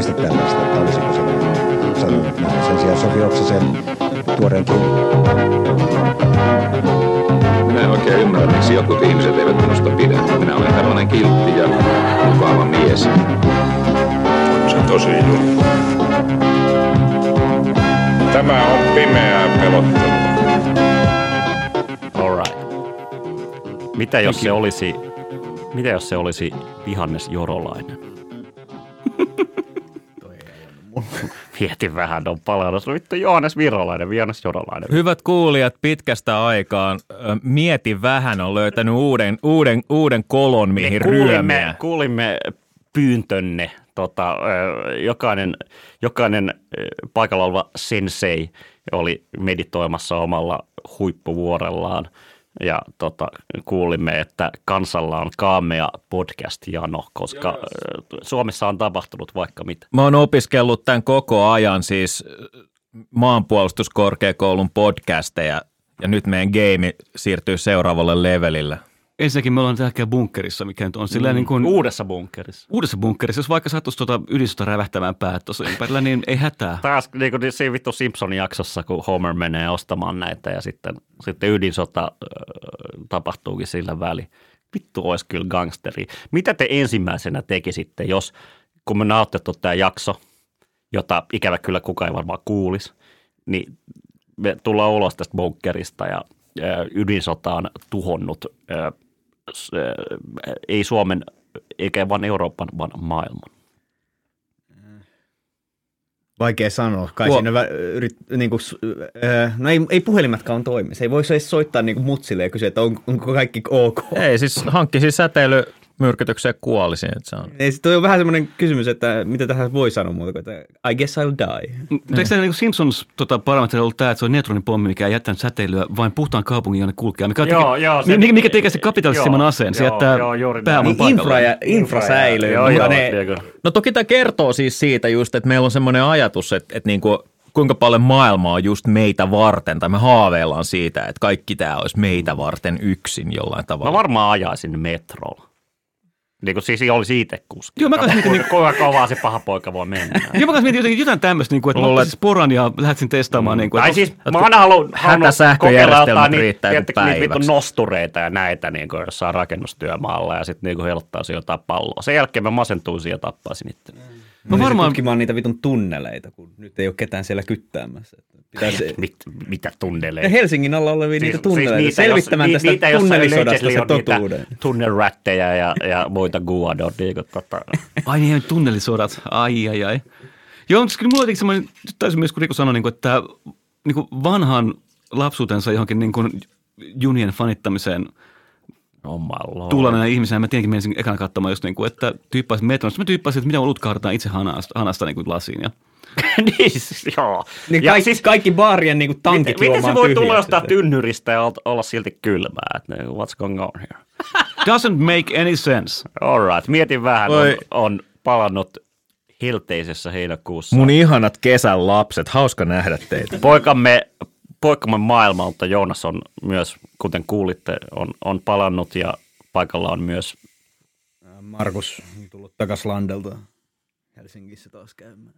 muista tällaista, että olisiko sanonut, sanonut näin. Sen sijaan Sofi Oksasen tuoreen Minä en oikein ymmärrä, miksi jotkut ihmiset eivät minusta pidä. Minä olen tällainen kiltti ja mukava mies. Se on tosi juttu. Tämä on pimeää pelottelua. Alright. Mitä jos se olisi, mitä jos se olisi vihannes jorolainen? Mietin vähän, on palannut. Vittu Johannes Virolainen, vihannes jorolainen. Hyvät kuulijat, pitkästä aikaan Mieti vähän on löytänyt uuden, uuden, uuden kolon, mihin Me kuulimme, ryömiä. kuulimme pyyntönne. Tota, jokainen, jokainen paikalla oleva sensei oli meditoimassa omalla huippuvuorellaan. Ja tota, kuulimme, että kansalla on kaamea podcast-jano, koska ö, Suomessa on tapahtunut vaikka mitä. Mä oon opiskellut tämän koko ajan siis maanpuolustuskorkeakoulun podcasteja ja nyt meidän game siirtyy seuraavalle levelille. Ensinnäkin me ollaan täällä bunkkerissa, mikä nyt on silleen niin kuin Uudessa bunkkerissa. uudessa bunkkerissa. Jos vaikka sattuisi tuota ydinsuta rävähtämään päät tuossa ympärillä, niin ei hätää. Taas niin kuin siinä vittu Simpsonin jaksossa, kun Homer menee ostamaan näitä ja sitten, sitten ydinsota äh, tapahtuukin sillä väliin. Vittu olisi kyllä gangsteri. Mitä te ensimmäisenä tekisitte, jos kun me nautettu tämä jakso, jota ikävä kyllä kukaan ei varmaan kuulisi, niin me tullaan ulos tästä bunkkerista ja äh, ydinsota on tuhonnut äh, ei Suomen eikä vain Euroopan, vaan maailman. Vaikea sanoa. Kai Tuo- siinä vä, yrit, niin kuin, no ei, ei puhelimetkaan toimi. Se ei voi edes soittaa niin kuin mutsille ja kysyä, että on, onko kaikki ok. Ei, siis hankkisi säteilymyrkytykseen kuolisin, että se on. Ei, sit toi on vähän semmoinen kysymys, että mitä tähän voi sanoa muuta kuin, että I guess I'll die. Mutta eikö tämä niin Simpsons tota, parametri ollut tämä, että se on neutronipommi, mikä ei jättänyt säteilyä vain puhtaan kaupungin, jonne kulkee? Mikä, Joo, joo, se- mikä, mikä tekee se kapitalistisimman Joo, aseen? Se jättää pääoman. Niin infra, ja, infra säilyy, Joo, joo, ne. No toki tämä kertoo siis siitä just, että meillä on semmoinen ajatus, että, että niinku, kuinka paljon maailma on just meitä varten, tai me haaveillaan siitä, että kaikki tämä olisi meitä varten yksin jollain Mä tavalla. varmaan ajaisin metrolla. Niin kuin siis olisi itse kuski. Joo, mä kanssa mietin, kuinka, kuinka kovaa se paha poika voi mennä. Joo, mä kanssa mietin jotenkin jotain tämmöistä, niin kuin, että Luulen, mä ottaisin sporan ja lähtisin testaamaan. Niin kuin, Tai että siis mä aina haluan, halunnut Hätäsähköjärjestelmät kokeilla jotain riittää niitä, kuin niitä vittu nostureita ja näitä niin kuin jossain rakennustyömaalla ja sitten niin heiluttaisin jotain palloa. Sen jälkeen mä masentuisin ja tappaisin itse. Mä varmaan, tutkimaan niitä vitun tunneleita, kun nyt ei ole ketään siellä kyttäämässä. Pitäisi, Mit, mitä tunneleita? Helsingin alla olevia niitä tunneleita, niitä, selvittämään jos- tästä niitä, jossa tunnelisodasta se on niitä totuuden. Tunnerättejä ja, ja muita guadon. Niin kuin, tota, ai niin, tunnelisodat, ai ai ai. Joo, mutta kyllä mulla semmoinen, nyt täysin myös kun Riku sanoi, niin kuin, että niin kuin vanhan lapsuutensa johonkin niin kuin junien fanittamiseen Omalla. tullaneena ihmisenä, mä tietenkin menisin ekana katsomaan just niin kuin, että tyyppaisin metrossa. Mä tyyppasin, että mitä lutkahdetaan itse hanasta, hanasta niin kuin lasiin. Ja niin, siis, joo. Niin Ja kaikki, siis- kaikki baarien niin kuin tankit Miten, miten se voi tulla jostain tynnyristä ja ol- olla silti kylmää? Että niin, what's going on here? doesn't make any sense. All right, mietin vähän, on, on palannut hilteisessä heinäkuussa. Mun ihanat kesän lapset, hauska nähdä teitä. Poikamme, poikamme maailmalta Joonas on myös, kuten kuulitte, on, on palannut ja paikalla on myös Markus on tullut takas Landelta Helsingissä taas käymään.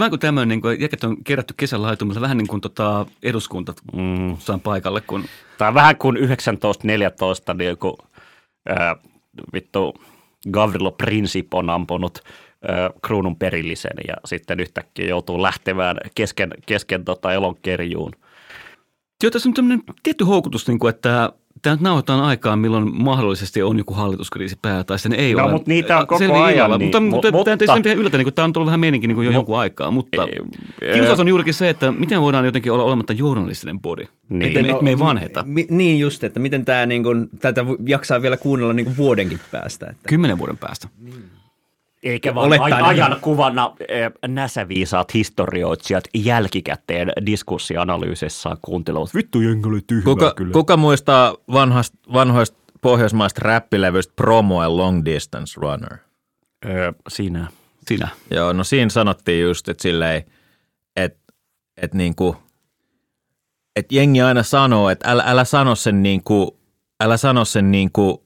Vähän kuin tämmöinen, niin kuin, jäket on kerätty kesän laitumilla, vähän niin kuin tota, eduskunta Mm. saan paikalle, kun Tämä on vähän kuin 1914, niin kun, ää, vittu Gavrilo Princip on ampunut ää, kruunun perillisen ja sitten yhtäkkiä joutuu lähtemään kesken, kesken tota elonkerjuun. Joo, tässä on tämmöinen tietty houkutus, niin kuin, että tämä nyt nauhoitetaan aikaan, milloin mahdollisesti on joku hallituskriisi päällä, tai sitten ei No, ole. mutta niitä on koko Selviä ajan, niin- mutta, mu- mutta, mutta- tämä ei sen yllätä, niin tämä on tullut vähän meininki niin jo jonkun aikaa, mutta Ei, kiusaus on juurikin se, että miten voidaan jotenkin olla olematta journalistinen body, Niin. että me, et me ei vanheta. Mi, niin just, että miten tämä niin kuin, tätä jaksaa vielä kuunnella niin kuin vuodenkin päästä. Että. Kymmenen vuoden päästä. Eikä vaan Olettaen, ajan kuvana eh, näsäviisaat historioitsijat jälkikäteen diskurssianalyysissaan kuuntelevat, vittu jengi oli tyhmää Kuka, kyllä. kuka muistaa vanhasta, vanhoista pohjoismaista räppilevyistä Promo ja Long Distance Runner? Öö, sinä. Sinä. Joo, no siinä sanottiin just, että silleen, että, että niinku, että jengi aina sanoo, että älä, älä sano sen niinku, älä sano sen niinku,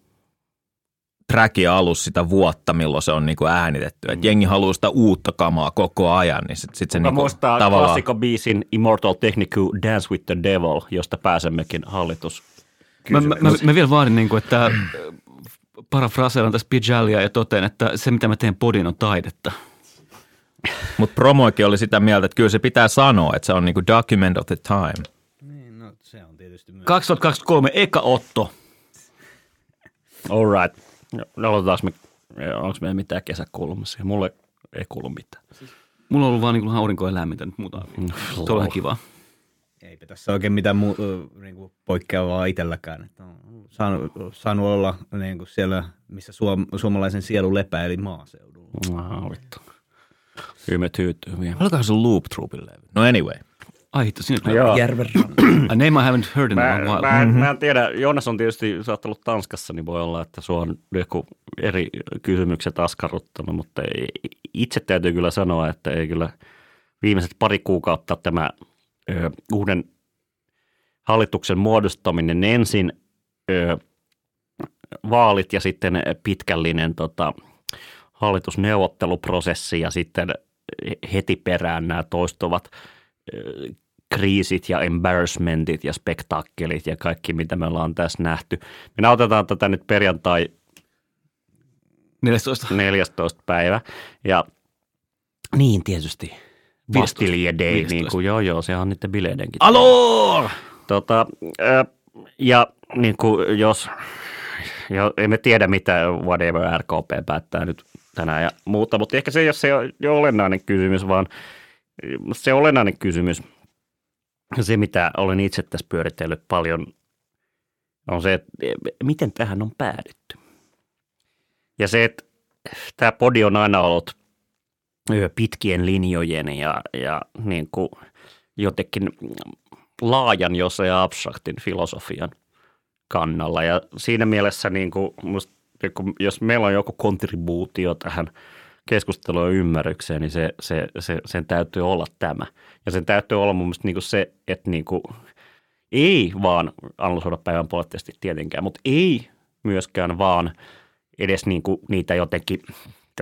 trackin alus sitä vuotta, milloin se on niinku äänitetty. Et jengi haluaa sitä uutta kamaa koko ajan, niin sitten sit se Mä niinku muistaa tavallaan... klassikko-biisin Immortal Technical Dance with the Devil, josta pääsemmekin hallitus. Mä, mä, mä, mä vielä vaadin, niin kuin, että äh, parafraseeran tässä Pijalia ja toteen, että se mitä mä teen podin on taidetta. Mutta promoikin oli sitä mieltä, että kyllä se pitää sanoa, että se on niinku document of the time. Niin, no se on tietysti myös. 2023 eka Otto. All right. No, aloitetaanko me, onko meillä mitään kesäkulmassa? Mulle ei kuulu mitään. Mulla on ollut vaan niin kuin aurinko ja lämmintä nyt muuta. Tuo on vähän kivaa. Eipä tässä oikein mitään muu, niin kuin poikkeavaa itselläkään. Että on saanut, saanut olla niin kuin siellä, missä suom, suomalaisen sielu lepää, eli maaseudulla. Ah, vittu. Hymet hyytyy vielä. Olikohan se Loop Troopin levy? No anyway. Ai hitto, sinne Joo. Järven A name I haven't heard in a Mä, long while. mä, en, mä en tiedä, Joonas on tietysti, sä oot ollut Tanskassa, niin voi olla, että sua on joku eri kysymykset askarruttanut, mutta ei- itse täytyy kyllä sanoa, että ei kyllä viimeiset pari kuukautta tämä ö, uuden hallituksen muodostaminen ensin ö, vaalit ja sitten pitkällinen tota, hallitusneuvotteluprosessi ja sitten heti perään nämä toistuvat kriisit ja embarrassmentit ja spektaakkelit ja kaikki, mitä me ollaan tässä nähty. Me nautetaan tätä nyt perjantai 14. 14. päivä ja niin tietysti Bastille Day, 15. niin kuin, joo joo, se on niiden bileidenkin. Alor! Tota, ö, ja niin kuin jos, jo, emme tiedä mitä whatever RKP päättää nyt tänään ja muuta, mutta ehkä se ei ole se jo olennainen kysymys, vaan se olennainen kysymys, se mitä olen itse tässä pyöritellyt paljon, on se, että miten tähän on päädytty. Ja se, että tämä podi on aina ollut pitkien linjojen ja, ja niin kuin jotenkin laajan, jos ei abstraktin filosofian kannalla. Ja siinä mielessä, niin kuin, musta, niin jos meillä on joku kontribuutio tähän keskusteluun ja ymmärrykseen, niin se, se, se, sen täytyy olla tämä. Ja sen täytyy olla mun mielestä niin kuin se, että niin kuin, ei vaan analysoida poliittisesti tietenkään, mutta ei myöskään vaan edes niin kuin niitä jotenkin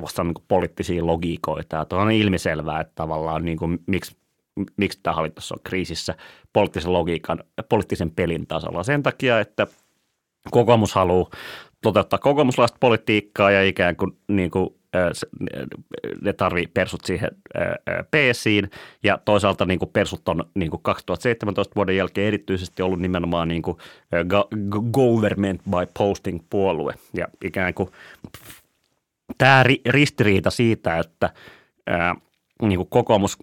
vastaan niin kuin poliittisia logiikoita. Että on ilmiselvää, että tavallaan niin kuin, miksi, miksi tämä hallitus on kriisissä poliittisen logiikan, poliittisen pelin tasolla. Sen takia, että kokoomus haluaa toteuttaa kokoomuslaista politiikkaa ja ikään kuin, niin kuin ne tarvii persut siihen PSiin ja toisaalta niin kuin persut on niin kuin 2017 vuoden jälkeen erityisesti ollut nimenomaan niin kuin government by posting puolue ja ikään kuin tämä ri- ristiriita siitä, että niin kuin kokoomus,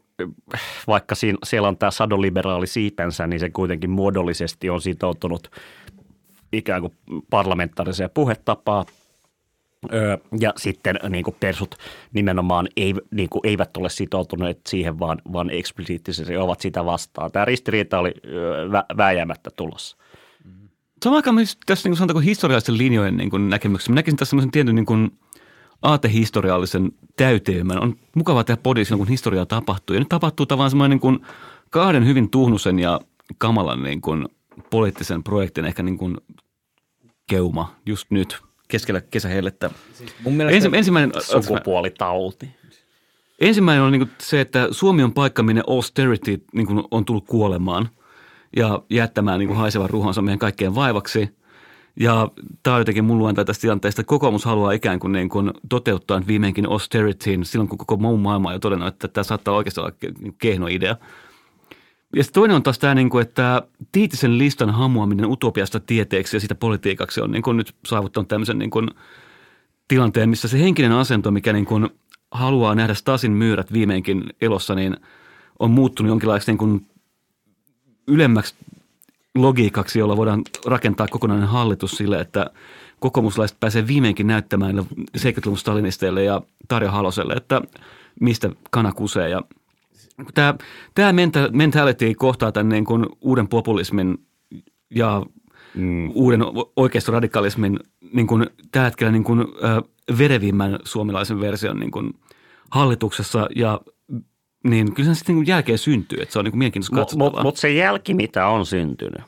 vaikka siellä on tämä sadoliberaali siipensä, niin se kuitenkin muodollisesti on sitoutunut ikään kuin parlamentaariseen puhetapaan. Öö, ja sitten niin kuin persut nimenomaan ei, niin kuin eivät ole sitoutuneet siihen, vaan, vaan eksplisiittisesti ovat sitä vastaan. Tämä ristiriita oli öö, vä, vääjäämättä tulossa. Samaan aikaan myös tässä niin sanotaanko historiallisten linjojen niin kuin näkemyksessä. Mä näkisin tässä semmoisen tietyn niin kuin aatehistoriallisen täyteymän. On mukavaa tehdä podi silloin, kun historiaa tapahtuu. Ja nyt tapahtuu tavallaan semmoinen niin kuin kahden hyvin tuhnusen ja kamalan niin kuin poliittisen projektin ehkä niin kuin keuma just nyt keskellä kesähellettä. Mun mielestä Ensi, ensimmäinen, Sukupuolitauti. ensimmäinen on niin se, että Suomi on paikka, minne austerity niin on tullut kuolemaan ja jättämään niin haisevan ruhansa meidän kaikkeen vaivaksi. Ja tämä on jotenkin mun luenta tästä tilanteesta, että kokoomus haluaa ikään kuin, niin kuin toteuttaa viimeinkin austerityin silloin, kun koko muu maailma on jo todennut, että tämä saattaa oikeasti olla ke- niin kehno idea. Ja toinen on taas tämä, niin kuin, että Tiitisen listan hamuaminen utopiasta tieteeksi ja sitä politiikaksi on niin kuin nyt saavuttanut tämmöisen niin kuin tilanteen, missä se henkinen asento, mikä niin kuin haluaa nähdä Stasin myyrät viimeinkin elossa, niin on muuttunut jonkinlaiseksi niin kuin ylemmäksi logiikaksi, jolla voidaan rakentaa kokonainen hallitus sille, että kokoomuslaiset pääsee viimeinkin näyttämään 70-luvun stalinisteille ja Tarja Haloselle, että mistä kana kusee. Ja tämä, tämä menta- mentality kohtaa tämän niin kuin uuden populismin ja mm. uuden oikeistoradikalismin niin kuin tällä hetkellä niin kuin, ö, verevimmän suomalaisen version niin kuin hallituksessa ja niin kyllä se sitten niin jälkeen syntyy, että se on niin kuin mielenkiintoista Mutta katsottavaa. mut, mut se jälki, mitä on syntynyt,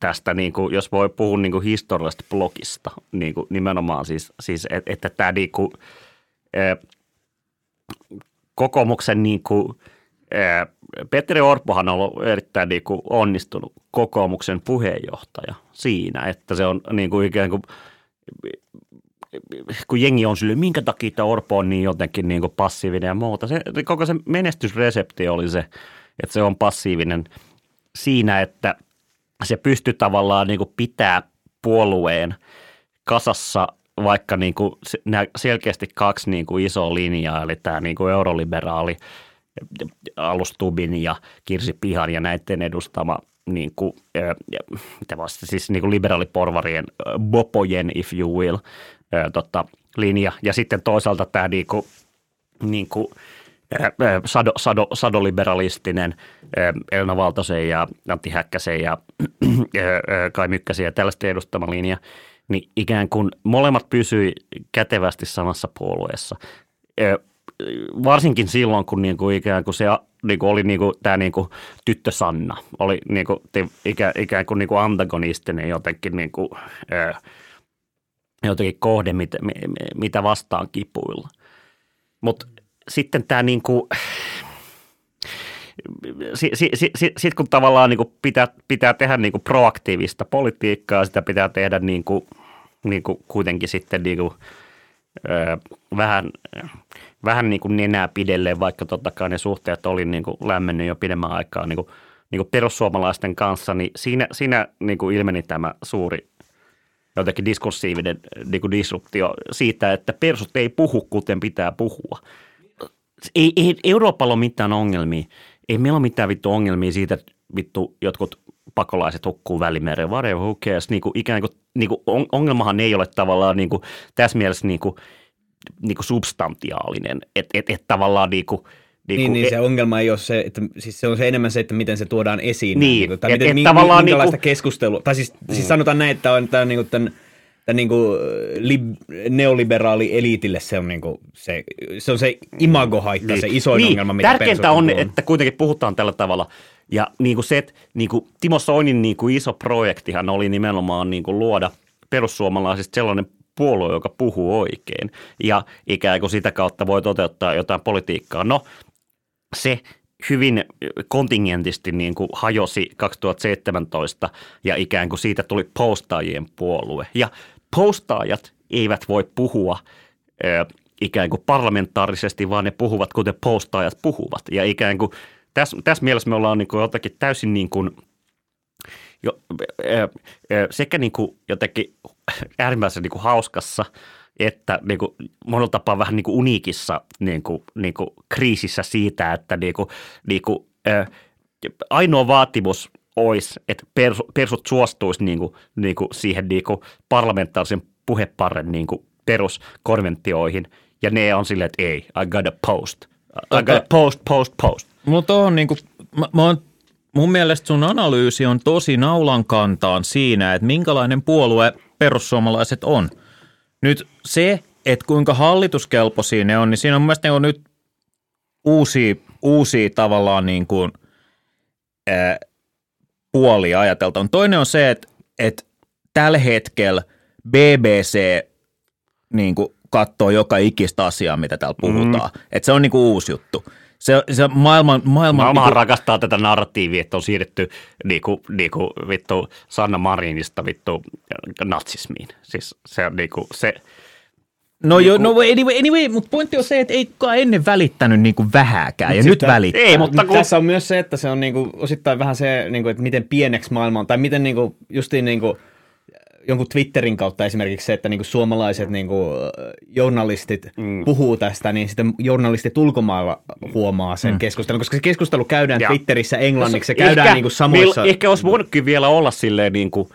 tästä, niin kuin, jos voi puhua niin kuin historiallisesta blogista, niin kuin nimenomaan siis, siis että, että tämä niin kuin, kokoomuksen niin kuin, Petteri Orpohan on ollut erittäin niin kuin onnistunut kokoomuksen puheenjohtaja siinä, että se on niin kuin ikään kuin kun jengi on sille, minkä takia tämä Orpo on niin jotenkin niin kuin passiivinen ja muuta. Se, koko se menestysresepti oli se, että se on passiivinen siinä, että se pystyy tavallaan niin kuin pitää puolueen kasassa vaikka niin kuin selkeästi kaksi niin kuin isoa linjaa, eli tämä niin kuin euroliberaali Alustubin ja Kirsi Pihan ja näiden edustama niin kuin, mitä vasta, siis niin kuin liberaaliporvarien, bopojen if you will, tota, linja. Ja sitten toisaalta tämä niin kuin, niin kuin, sado, sado, sadoliberalistinen Elna Valtosen ja Antti Häkkäsen ja Kai Mykkäsen ja tällaisten edustama linja, niin ikään kuin molemmat pysyi kätevästi samassa puolueessa. Varsinkin silloin, kun niin kuin ikään kuin se niin kuin oli niin kuin, tämä niin kuin tyttö Sanna, oli niin kuin, ikään, ikään kuin, niin kuin antagonistinen jotenkin niin kuin, jotenkin kohde, mitä, mitä vastaan kipuilla. Mutta sitten tämä niin kuin, sitten si, si, si, sit kun tavallaan niin kuin pitää, pitää tehdä niin kuin proaktiivista politiikkaa, sitä pitää tehdä niin kuin, niin kuin kuitenkin sitten niin kuin, ö, vähän, vähän niin kuin nenää pidelleen, vaikka totta kai ne suhteet oli niin kuin lämmennyt jo pidemmän aikaa niin kuin, niin kuin perussuomalaisten kanssa, niin siinä, siinä niin kuin ilmeni tämä suuri jotenkin diskursiivinen niin kuin disruptio siitä, että persut ei puhu kuten pitää puhua. Ei, ei Euroopalla ole mitään ongelmia. Ei meillä ole mitään vittu ongelmia siitä, että vittu jotkut pakolaiset hukkuu välimereen, whatever, who cares. Niin kuin, ikään kuin, niin kuin ongelmahan ei ole tavallaan niin kuin, tässä mielessä niin kuin, niin kuin substantiaalinen, että et, et tavallaan niin kuin, niin, niin, niin se ongelma ei ole se, että siis se on se enemmän se, että miten se tuodaan esiin. Niin, niin tai et, miten, et, tavallaan minkälaista niin kuin, keskustelua, tai siis, mm. siis sanotaan näin, että on tämä niin kuin tämän, tämän niin kuin lib, neoliberaali eliitille se on, niin kuin se, se on se imagohaitta, niin. se isoin niin. ongelma, mitä Tärkeintä on, on, että kuitenkin puhutaan tällä tavalla. Ja niin kuin se, että niin kuin Timo Soinin niin kuin iso projektihan oli nimenomaan niin kuin luoda perussuomalaisista sellainen puolue, joka puhuu oikein ja ikään kuin sitä kautta voi toteuttaa jotain politiikkaa. No, se hyvin kontingentisti niin kuin hajosi 2017 ja ikään kuin siitä tuli postaajien puolue. Ja postaajat eivät voi puhua ö, ikään kuin parlamentaarisesti, vaan ne puhuvat kuten postaajat puhuvat. Ja ikään kuin tässä, tässä mielessä me ollaan niin kuin jotenkin täysin niin kuin – jo, sekä niin kuin jotenkin äärimmäisen niin kuin hauskassa että niin kuin, monella tapaa vähän niin kuin uniikissa niin kuin, niin kuin kriisissä siitä, että niin kuin, niin kuin, ainoa vaatimus olisi, että persut suostuisi niin kuin, niin kuin siihen niin kuin parlamentaarisen puheparren niin kuin peruskonventioihin, ja ne on silleen, että ei, I got a post. I got a post, post, post. Mutta on niin kuin, mä, mä oon mun mielestä sun analyysi on tosi naulan kantaan siinä, että minkälainen puolue perussuomalaiset on. Nyt se, että kuinka hallituskelpoisia ne on, niin siinä on mun mielestä ne on nyt uusia, uusia tavallaan niin kuin, ää, puolia ajateltu. Toinen on se, että, että tällä hetkellä BBC niin kuin katsoo joka ikistä asiaa, mitä täällä puhutaan. Mm. Että se on niin kuin uusi juttu se, se maailman... maailman Maailmahan niin kuin... rakastaa tätä narratiivia, että on siirretty niin kuin, niin kuin, vittu Sanna Marinista vittu natsismiin. Siis se on niin kuin, se... No niin joo, no anyway, anyway mutta pointti on se, että ei kukaan ennen välittänyt niin kuin vähääkään, ja nyt välittää. Ei, mutta kun... Tässä on myös se, että se on niin kuin, osittain vähän se, niin kuin, että miten pieneksi maailma on, tai miten niin kuin, justiin niin kuin, jonkun Twitterin kautta esimerkiksi se, että niinku suomalaiset niinku journalistit mm. puhuu tästä, niin sitten journalistit ulkomailla huomaa sen mm. keskustelun, koska se keskustelu käydään ja. Twitterissä englanniksi, se käydään ehkä, niinku samoissa... Mil, ehkä olisi voinutkin vielä olla silleen niin kuin,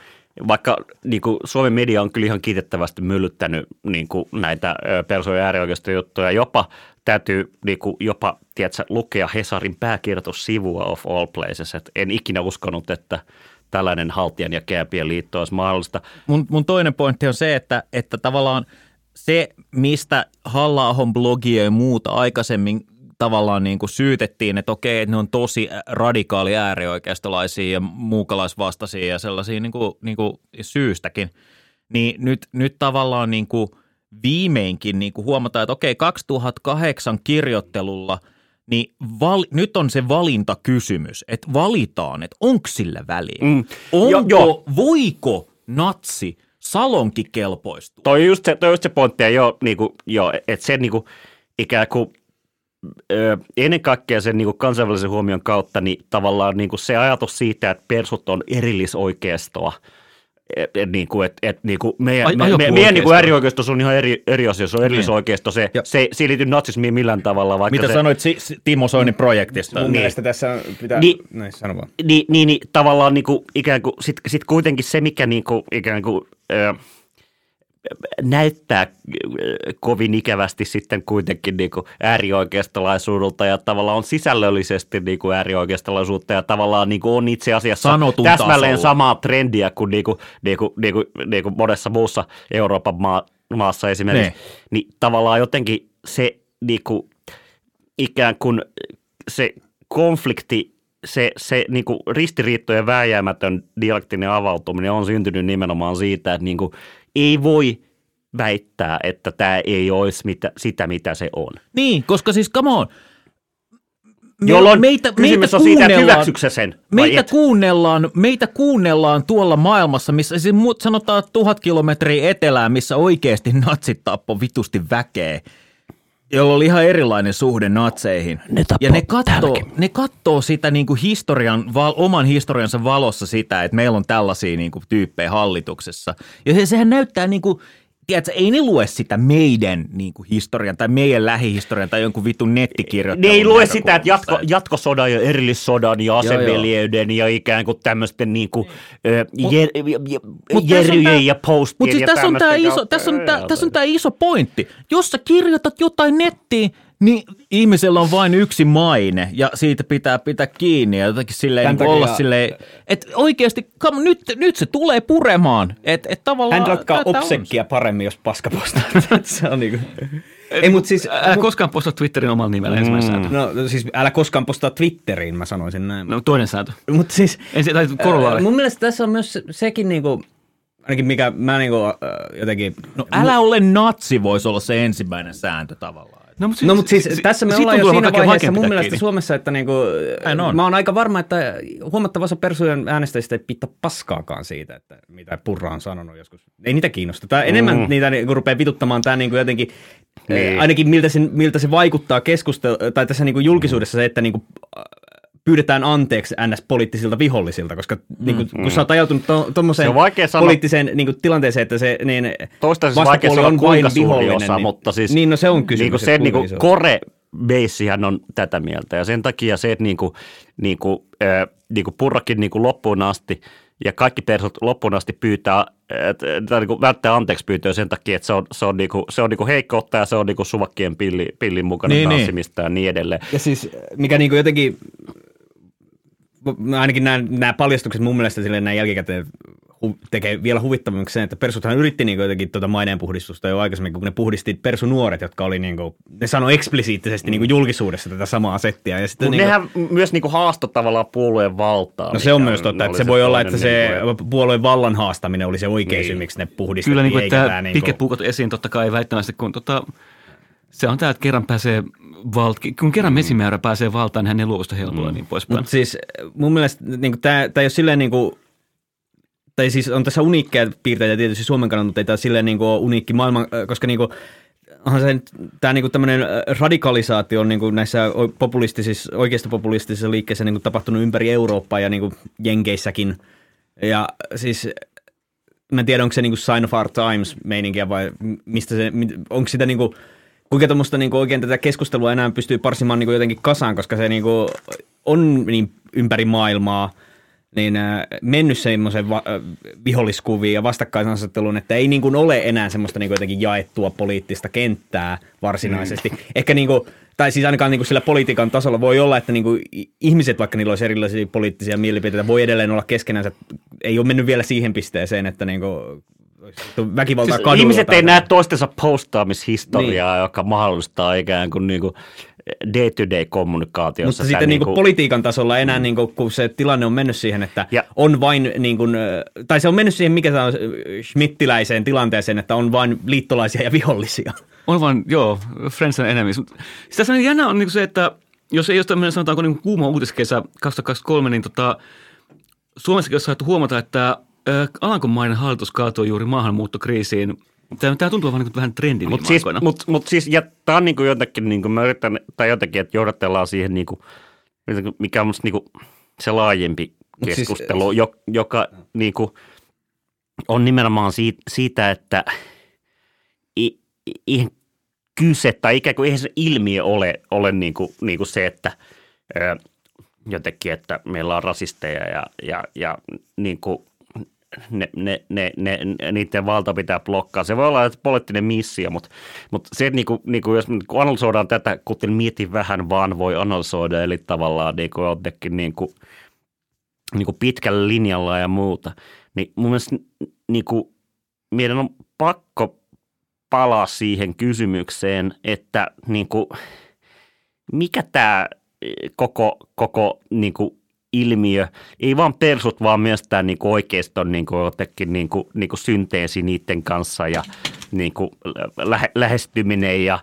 vaikka niin kuin Suomen media on kyllä ihan kiitettävästi myllyttänyt niin kuin näitä persoja äärioikeistojuttuja, jopa täytyy niin kuin, jopa tiedätkö, lukea Hesarin pääkirjoitussivua of all places, että en ikinä uskonut, että – tällainen haltijan ja kääpien liitto olisi mahdollista. Mun, mun toinen pointti on se, että, että tavallaan se, mistä halla blogi ja muuta aikaisemmin tavallaan niin kuin syytettiin, että okei, että ne on tosi radikaali äärioikeistolaisia ja muukalaisvastaisia ja sellaisia niin kuin, niin kuin syystäkin, niin nyt, nyt tavallaan niin kuin viimeinkin niin kuin huomataan, että okei, 2008 kirjoittelulla – niin val, nyt on se valintakysymys, että valitaan, että onko sillä väliä. Mm. Onko, jo, jo. voiko natsi salonkikelpoistua? Toi on just se, toi on just se pointti, jo, niinku, jo, että se niinku, ikään kuin ö, ennen kaikkea sen niinku kansainvälisen huomion kautta, niin tavallaan niinku se ajatus siitä, että persut on erillisoikeistoa – et, et, niin kuin, et, et, niin kuin meidän, Ai, me, me, meidän niin kuin äärioikeistos on ihan eri, eri asia, se on erillisoikeisto, se, se, se ei liity natsismiin millään tavalla. Vaikka Mitä se, sanoit si, Timo Soinin projektista? Mun niin. mielestä tässä pitää, niin, näin sano vaan. Niin, niin, niin tavallaan niin kuin, ikään kuin, sit, sit kuitenkin se, mikä niin kuin, ikään kuin, äh, näyttää äh, kovin ikävästi sitten kuitenkin niin kuin äärioikeistolaisuudelta ja tavallaan on sisällöllisesti niin kuin äärioikeistolaisuutta ja tavallaan niin kuin on itse asiassa Sanotun täsmälleen tasolla. samaa trendiä kuin, niin kuin, niin kuin, niin kuin, niin kuin monessa muussa Euroopan maa, maassa esimerkiksi. Ne. Niin tavallaan jotenkin se niin kuin, ikään kuin se konflikti se, se niin kuin ristiriittojen vääjäämätön dialektinen avautuminen on syntynyt nimenomaan siitä, että niin kuin ei voi väittää, että tämä ei olisi mitä, sitä, mitä se on. Niin, koska siis come on. Me, Jolloin meitä, kysymys on siitä, että sen meitä et? kuunnellaan, meitä kuunnellaan tuolla maailmassa, missä siis sanotaan tuhat kilometriä etelään, missä oikeasti natsit tappoi vitusti väkeä, jolla oli ihan erilainen suhde natseihin. Ne ja ne kattoo, täälläkin. ne kattoo sitä niin kuin historian, val, oman historiansa valossa sitä, että meillä on tällaisia niin kuin tyyppejä hallituksessa. Ja se, sehän näyttää niin kuin, tiedätkö, ei ne lue sitä meidän niin kuin historian tai meidän lähihistorian tai jonkun vitun nettikirjoittelun Ne ei lue sitä, että jatko, jatkosodan ja erillissodan ja aseveljeyyden ja ikään kuin tämmöisten niin kuin, jer, mut on jerryjen ja postien Mutta siis ja tässä on tämä iso, tässä on tää, Ei, tässä on tää iso pointti. Jos sä kirjoitat jotain nettiin, niin ihmisellä on vain yksi maine ja siitä pitää pitää kiinni ja jotenkin silleen niin olla silleen, että oikeasti come, nyt, nyt se tulee puremaan. Että et tavallaan Hän ratkaa on obsekkia paremmin, jos paska postaa. se on niinku... Ei, mutta siis... Älä koskaan postaa Twitterin omalla nimellä sääntö. No siis älä koskaan postaa Twitteriin, mä sanoisin näin. No toinen sääntö. Mutta siis... Ensin, tai korolla Äh, mun mielestä tässä on myös se- sekin niinku, ainakin mikä mä niinku äh, jotenkin... No älä ole natsi voisi olla se ensimmäinen sääntö tavallaan. No, mutta No mutta siis tässä me siitä ollaan jo siinä vaiheessa mun pitää mielestä kiinni. Suomessa, että niinku, mä oon aika varma, että huomattava osa persujen äänestäjistä ei pitta paskaakaan siitä, että mitä Purra on sanonut joskus. Ei niitä kiinnosta. Tää enemmän Mm. niitä niinku rupeaa vituttamaan tämä niinku jotenkin, Niin. niin. ainakin miltä se, miltä se vaikuttaa keskustelu, tai tässä niinku julkisuudessa se, että niinku, pyydetään anteeksi ns. poliittisilta vihollisilta, koska mm, niinku, kun sä oot ajautunut tuommoiseen Se on vaikea sanoa- poliittiseen niinku, tilanteeseen, että se niin Toistaiseksi vastapuoli sanoa on kuinka vain vihollinen. osa, niin, mutta siis niin no se on kysymys. Niin kuin että se niin kuin core beissihän on tätä mieltä ja sen takia se, että niin kuin, niin kuin, äh, niin kuin purrakin niin kuin loppuun asti ja kaikki persut loppuun asti pyytää, tai niin kuin välttää anteeksi pyytöä sen takia, että se on, se on, niin kuin, se on niin kuin heikkoutta ja se on niin kuin suvakkien pilli, pillin mukana Niin, niin, niin. tanssimista ja niin edelleen. Ja siis mikä niinku jotenkin, mä ainakin nämä, nämä paljastukset mun mielestä silleen näin jälkikäteen tekee vielä huvittavammaksi sen, että persuthan yritti niinku jotenkin tuota maineenpuhdistusta jo aikaisemmin, kun ne puhdisti persunuoret, jotka oli niinku, ne sanoi eksplisiittisesti niinku julkisuudessa tätä samaa settiä. Ja sitten Mutta niinku, nehän myös niin kuin haastoi tavallaan puolueen valtaa. no se on myös totta, että se voi olla, että se niin kuin- puolueen vallan haastaminen oli se oikea Niin. syy, miksi ne puhdistettiin. Kyllä niin kuin, että niinku- pikepuukot esiin totta kai väittämästi, kun tota, se on tämä, että kerran pääsee valt, kun kerran mesimäärä pääsee valtaan, niin hän ei luovu sitä helpolla ja niin poispäin. Mutta siis mun mielestä niin tämä ei ole silleen niin kuin, tai siis on tässä uniikkeja piirteitä tietysti Suomen kannalta, mutta ei tämä silleen niin kuin ole uniikki maailman, äh, koska niin kuin, onhan se tämä niin tämmöinen radikalisaatio on niin kuin näissä o- populistisissa, oikeistopopulistisissa liikkeissä niin kuin tapahtunut ympäri Eurooppaa ja niin kuin Jenkeissäkin. Ja siis mä en tiedä, onko se niin kuin sign of our times meininkiä vai mistä se, onko sitä niin kuin, kuinka tuommoista niin oikein tätä keskustelua enää pystyy parsimaan niin kuin jotenkin kasaan, koska se niin kuin on niin ympäri maailmaa niin äh, mennyt semmoisen va- äh, viholliskuviin ja vastakkainasetteluun, että ei niin kuin ole enää semmoista niin kuin jotenkin jaettua poliittista kenttää varsinaisesti. Mm. Ehkä niin kuin, tai siis ainakaan niin kuin sillä politiikan tasolla voi olla, että niin kuin ihmiset, vaikka niillä olisi erilaisia poliittisia mielipiteitä, voi edelleen olla keskenään. Ei ole mennyt vielä siihen pisteeseen, että niin kuin väkivaltaa Siis kadulla. ihmiset tai- ei näe toistensa postaamishistoriaa, niin. joka mahdollistaa ikään kuin, niin kuin day-to-day-kommunikaatiossa. Mutta sitten niin kuin politiikan tasolla enää, niin kuin, kun se tilanne on mennyt siihen, että Ja- on vain, niin kuin, tai se on mennyt siihen, mikä se on, schmittiläiseen tilanteeseen, että on vain liittolaisia ja vihollisia. On vaan, joo, friends and enemies. Siis tässä on jännä on niin se, että jos ei ole tämmöinen sanotaanko niin kuuma uutiskesä 2023, niin tota, Suomessakin on saatu huomata, että Alankomainen hallitus kaatui juuri maahanmuuttokriisiin. Tämä, tämä tuntuu vaan niin vähän trendi Mutta siis, mut, mut siis ja tämä on niinku jotenkin, niinku, mä yritän, tai jotenkin, että johdatellaan siihen, niinku, mikä on musta niinku se laajempi siis- keskustelu, jo, joka niinku, on nimenomaan siitä, siitä että i, i, ihan kyse, tai ikään kuin eihän se ilmiö ole, ole niinku, niinku se, että ö, jotenkin, että meillä on rasisteja ja, ja, ja niin kuin ne, ne, ne, ne, niiden valta pitää blokkaa. Se voi olla että poliittinen missio, mutta, mutta se, että niinku, niinku, jos me niinku analysoidaan tätä, kuten mietin vähän, vaan voi analysoida, eli tavallaan niinku, jotenkin niinku, niinku pitkällä linjalla ja muuta, niin mun mielestä niinku, meidän on pakko palaa siihen kysymykseen, että niinku, mikä tämä koko, koko niinku, ilmiö, ei vaan persut, vaan myös tämä niinku, oikeiston niinku, jotenkin niinku, niinku synteesi niiden kanssa ja niinku, lähe, lähestyminen ja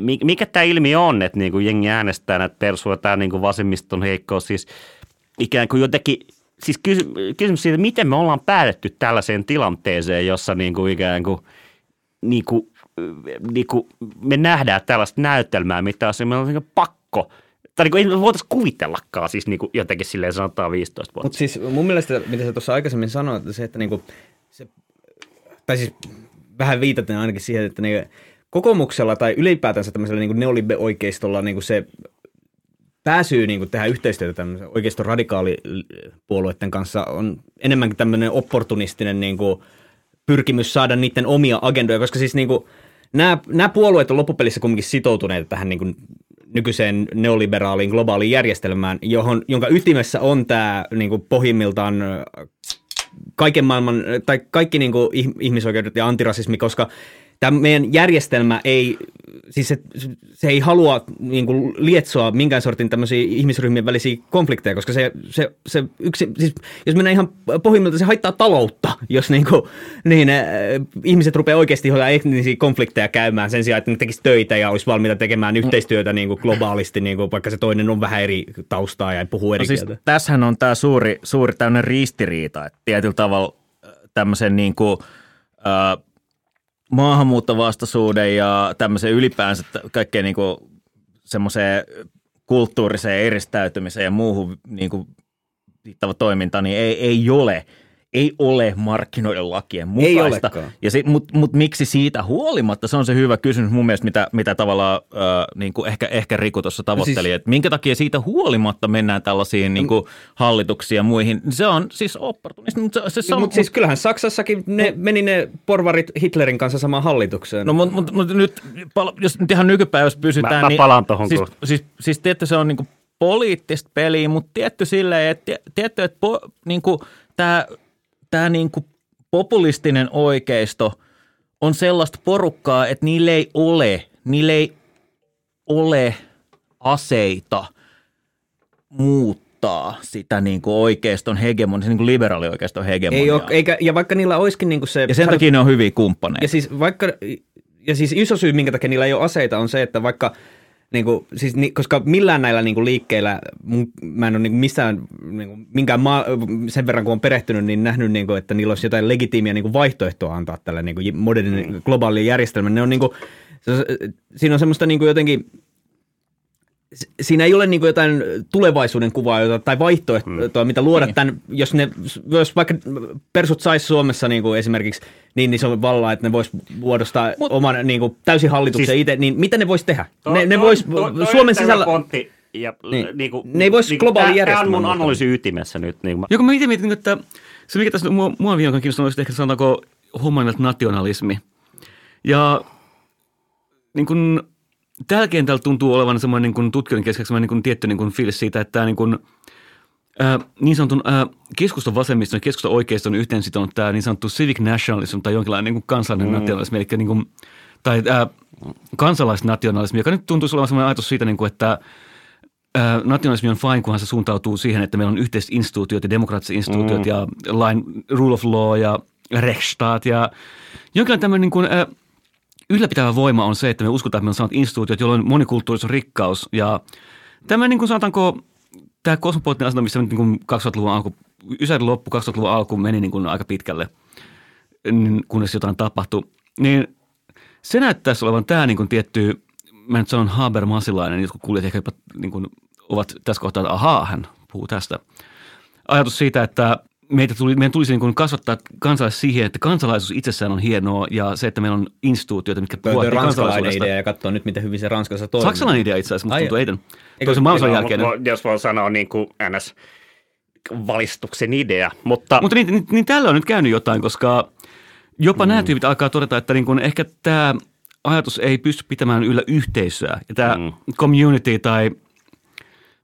mi- mikä tämä ilmiö on, että niinku, jengi äänestää näitä persuja, tämä niinku, vasemmiston heikkous, siis ikään kuin jotenkin, siis kysy, kysymys siitä, miten me ollaan päädytty tällaiseen tilanteeseen, jossa niinku, ikään kuin, niinku, niinku, me nähdään tällaista näytelmää, mitä on on niinku pakko, tai niinku, ei me voitaisiin kuvitellakaan siis niinku, jotenkin silleen sanotaan 15 vuotta. Mutta siis mun mielestä, mitä sä tuossa aikaisemmin sanoit, että se, että niinku, se, tai siis vähän viitaten ainakin siihen, että niinku, kokoomuksella tai ylipäätänsä tämmöisellä niinku neolibe-oikeistolla niinku se pääsyy niinku tehdä yhteistyötä tämmöisen oikeiston radikaalipuolueiden kanssa on enemmänkin tämmöinen opportunistinen niinku pyrkimys saada niiden omia agendoja, koska siis niinku, nämä, nämä puolueet on loppupelissä kumminkin sitoutuneet tähän niinku nykyiseen neoliberaaliin globaaliin järjestelmään, johon, jonka ytimessä on tämä niinku pohjimmiltaan ö, kaiken maailman, tai kaikki niinku ih- ihmisoikeudet ja antirasismi, koska tämä meidän järjestelmä ei, siis se, se ei halua niin kuin lietsoa minkään sortin tämmöisiä ihmisryhmien välisiä konflikteja, koska se, se, se yksi, siis jos mennään ihan pohjimmiltaan, se haittaa taloutta, jos niin kuin, niin, äh, ihmiset rupeaa oikeasti johonkin etnisiä konflikteja käymään sen sijaan, että ne tekisi töitä ja olisi valmiita tekemään yhteistyötä niin kuin globaalisti, niin kuin, vaikka se toinen on vähän eri taustaa ja puhuu eri No siis kieltä. tässähän on tämä suuri, suuri tämmöinen ristiriita, että tietyllä tavalla tämmöisen niin kuin, äh, maahanmuuttovastaisuuden ja tämmöisen ylipäänsä kaikkeen niin kuin semmoiseen kulttuuriseen eristäytymiseen ja muuhun niin kuin viittava toiminta, niin ei, ei ole ei ole markkinoiden lakien Ei mukaista. olekaan. Ja sit, mut, mut miksi siitä huolimatta, se on se hyvä kysymys mun mielestä, mitä, mitä tavallaan äh, niin kuin ehkä, ehkä Riku tuossa tavoitteli, siis- että minkä takia siitä huolimatta mennään tällaisiin niin kuin hallituksiin ja muihin. Se on siis opportunismi, mutta se, se on, Mutta siis kyllähän Saksassakin ne, meni ne porvarit Hitlerin kanssa samaan hallitukseen. No mutta mut, mut nyt, pala- jos nyt ihan nykypäivässä pysytään, Mä- mä niin, palaan tohon siis, kohta. siis, siis tietty se on niinku poliittista peliä, mutta tietty silleen, että tietty, että po, niinku, tämä tää niinku populistinen oikeisto on sellaista porukkaa, että niillä ei ole, niillä ei ole aseita muuttaa sitä niinku oikeiston hegemonia, niinku liberaalioikeiston hegemoniaa. ei ole, eikä, ja vaikka niillä olisikin niinku se... ja sen takia ne on hyviä kumppaneita. Ja siis vaikka, ja siis iso syy, minkä takia niillä ei ole aseita, on se, että vaikka, niin kuin, siis, ni, koska millään näillä niin kuin liikkeillä, mun, mä en ole niin kuin missään, niin kuin, minkään maa, sen verran kun on perehtynyt, niin nähnyt, niin kuin, että niillä olisi jotain legitiimiä niin kuin vaihtoehtoa antaa tälle niin kuin modernin mm. globaalille järjestelmälle. Ne on niin kuin, se, siinä on semmoista niin kuin jotenkin, siinä ei ole niin kuin jotain tulevaisuuden kuvaa jota, tai vaihtoehtoa, mitä luoda tämän, jos ne, jos vaikka persut sais Suomessa niin kuin esimerkiksi niin iso vallaa, että ne vois muodostaa Mut, oman niin kuin, täysin hallituksen Siis- itse, niin mitä ne vois tehdä? Toi- ne, ne toi- vois, toi- toi Suomen on sisällä... Pointti. Ja, Niin. niin, kuin, Ne ei vois globaali Tämä on järjestelmä mun muuttaa. analyysin ytimessä nyt. Niin mä, Joku mä itse mietin, että se mikä tässä mua, mua on kiinnostunut, olisi ehkä sanotaanko humanit nationalismi. Ja niin kuin, tällä kentällä tuntuu olevan semmoinen niin kuin tutkijoiden keskeksi semmoinen niin kuin tietty niin kuin fiilis siitä, että tämä niin kuin, ää, niin sanotun ää, keskustan vasemmiston ja keskustan oikeiston yhteen sitonut tämä niin sanottu civic nationalism tai jonkinlainen niin kuin kansallinen mm. nationalismi, eli niin kuin, tai ää, kansalaisnationalismi, joka nyt tuntuu olevan sellainen ajatus siitä, niin kuin, että ää, nationalismi on fine, kunhan se suuntautuu siihen, että meillä on yhteiset instituutiot ja demokraattiset instituutiot mm. ja line, rule of law ja Rechtsstaat ja jonkinlainen tämmöinen niin kuin, ää, ylläpitävä voima on se, että me uskotaan, että meillä on samat instituutiot, jolloin monikulttuurisuus on rikkaus ja tämä niin kuin sanotaanko, tämä kosmopoliittinen asento, missä niin kuin 2000-luvun alku, Ysärin loppu 2000-luvun alku meni niin kuin aika pitkälle, niin kunnes jotain tapahtui, niin se näyttäisi olevan tämä niin kuin tietty, mä nyt sanon Habermasilainen, jotkut kuulijat ehkä jopa niin kuin ovat tässä kohtaa, että ahaa, hän puhuu tästä. Ajatus siitä, että meitä tuli, meidän tulisi niin kuin kasvattaa kansalais siihen, että kansalaisuus itsessään on hienoa ja se, että meillä on instituutioita, mitkä ranskalainen kansalaisuudesta. idea ja katsoo nyt, miten hyvin se Ranskassa toimii. Saksalainen idea itse asiassa, mutta tuntuu Eiden. Eikö- Toisen maailmansodan jälkeinen. Vo- Jos voi sanoa niin kuin NS valistuksen idea, mutta, Mutta niin, niin, niin tällä on nyt käynyt jotain, koska jopa mm. nämä tyypit alkaa todeta, että niin kun ehkä tämä ajatus ei pysty pitämään yllä yhteisöä. Ja tämä mm. community tai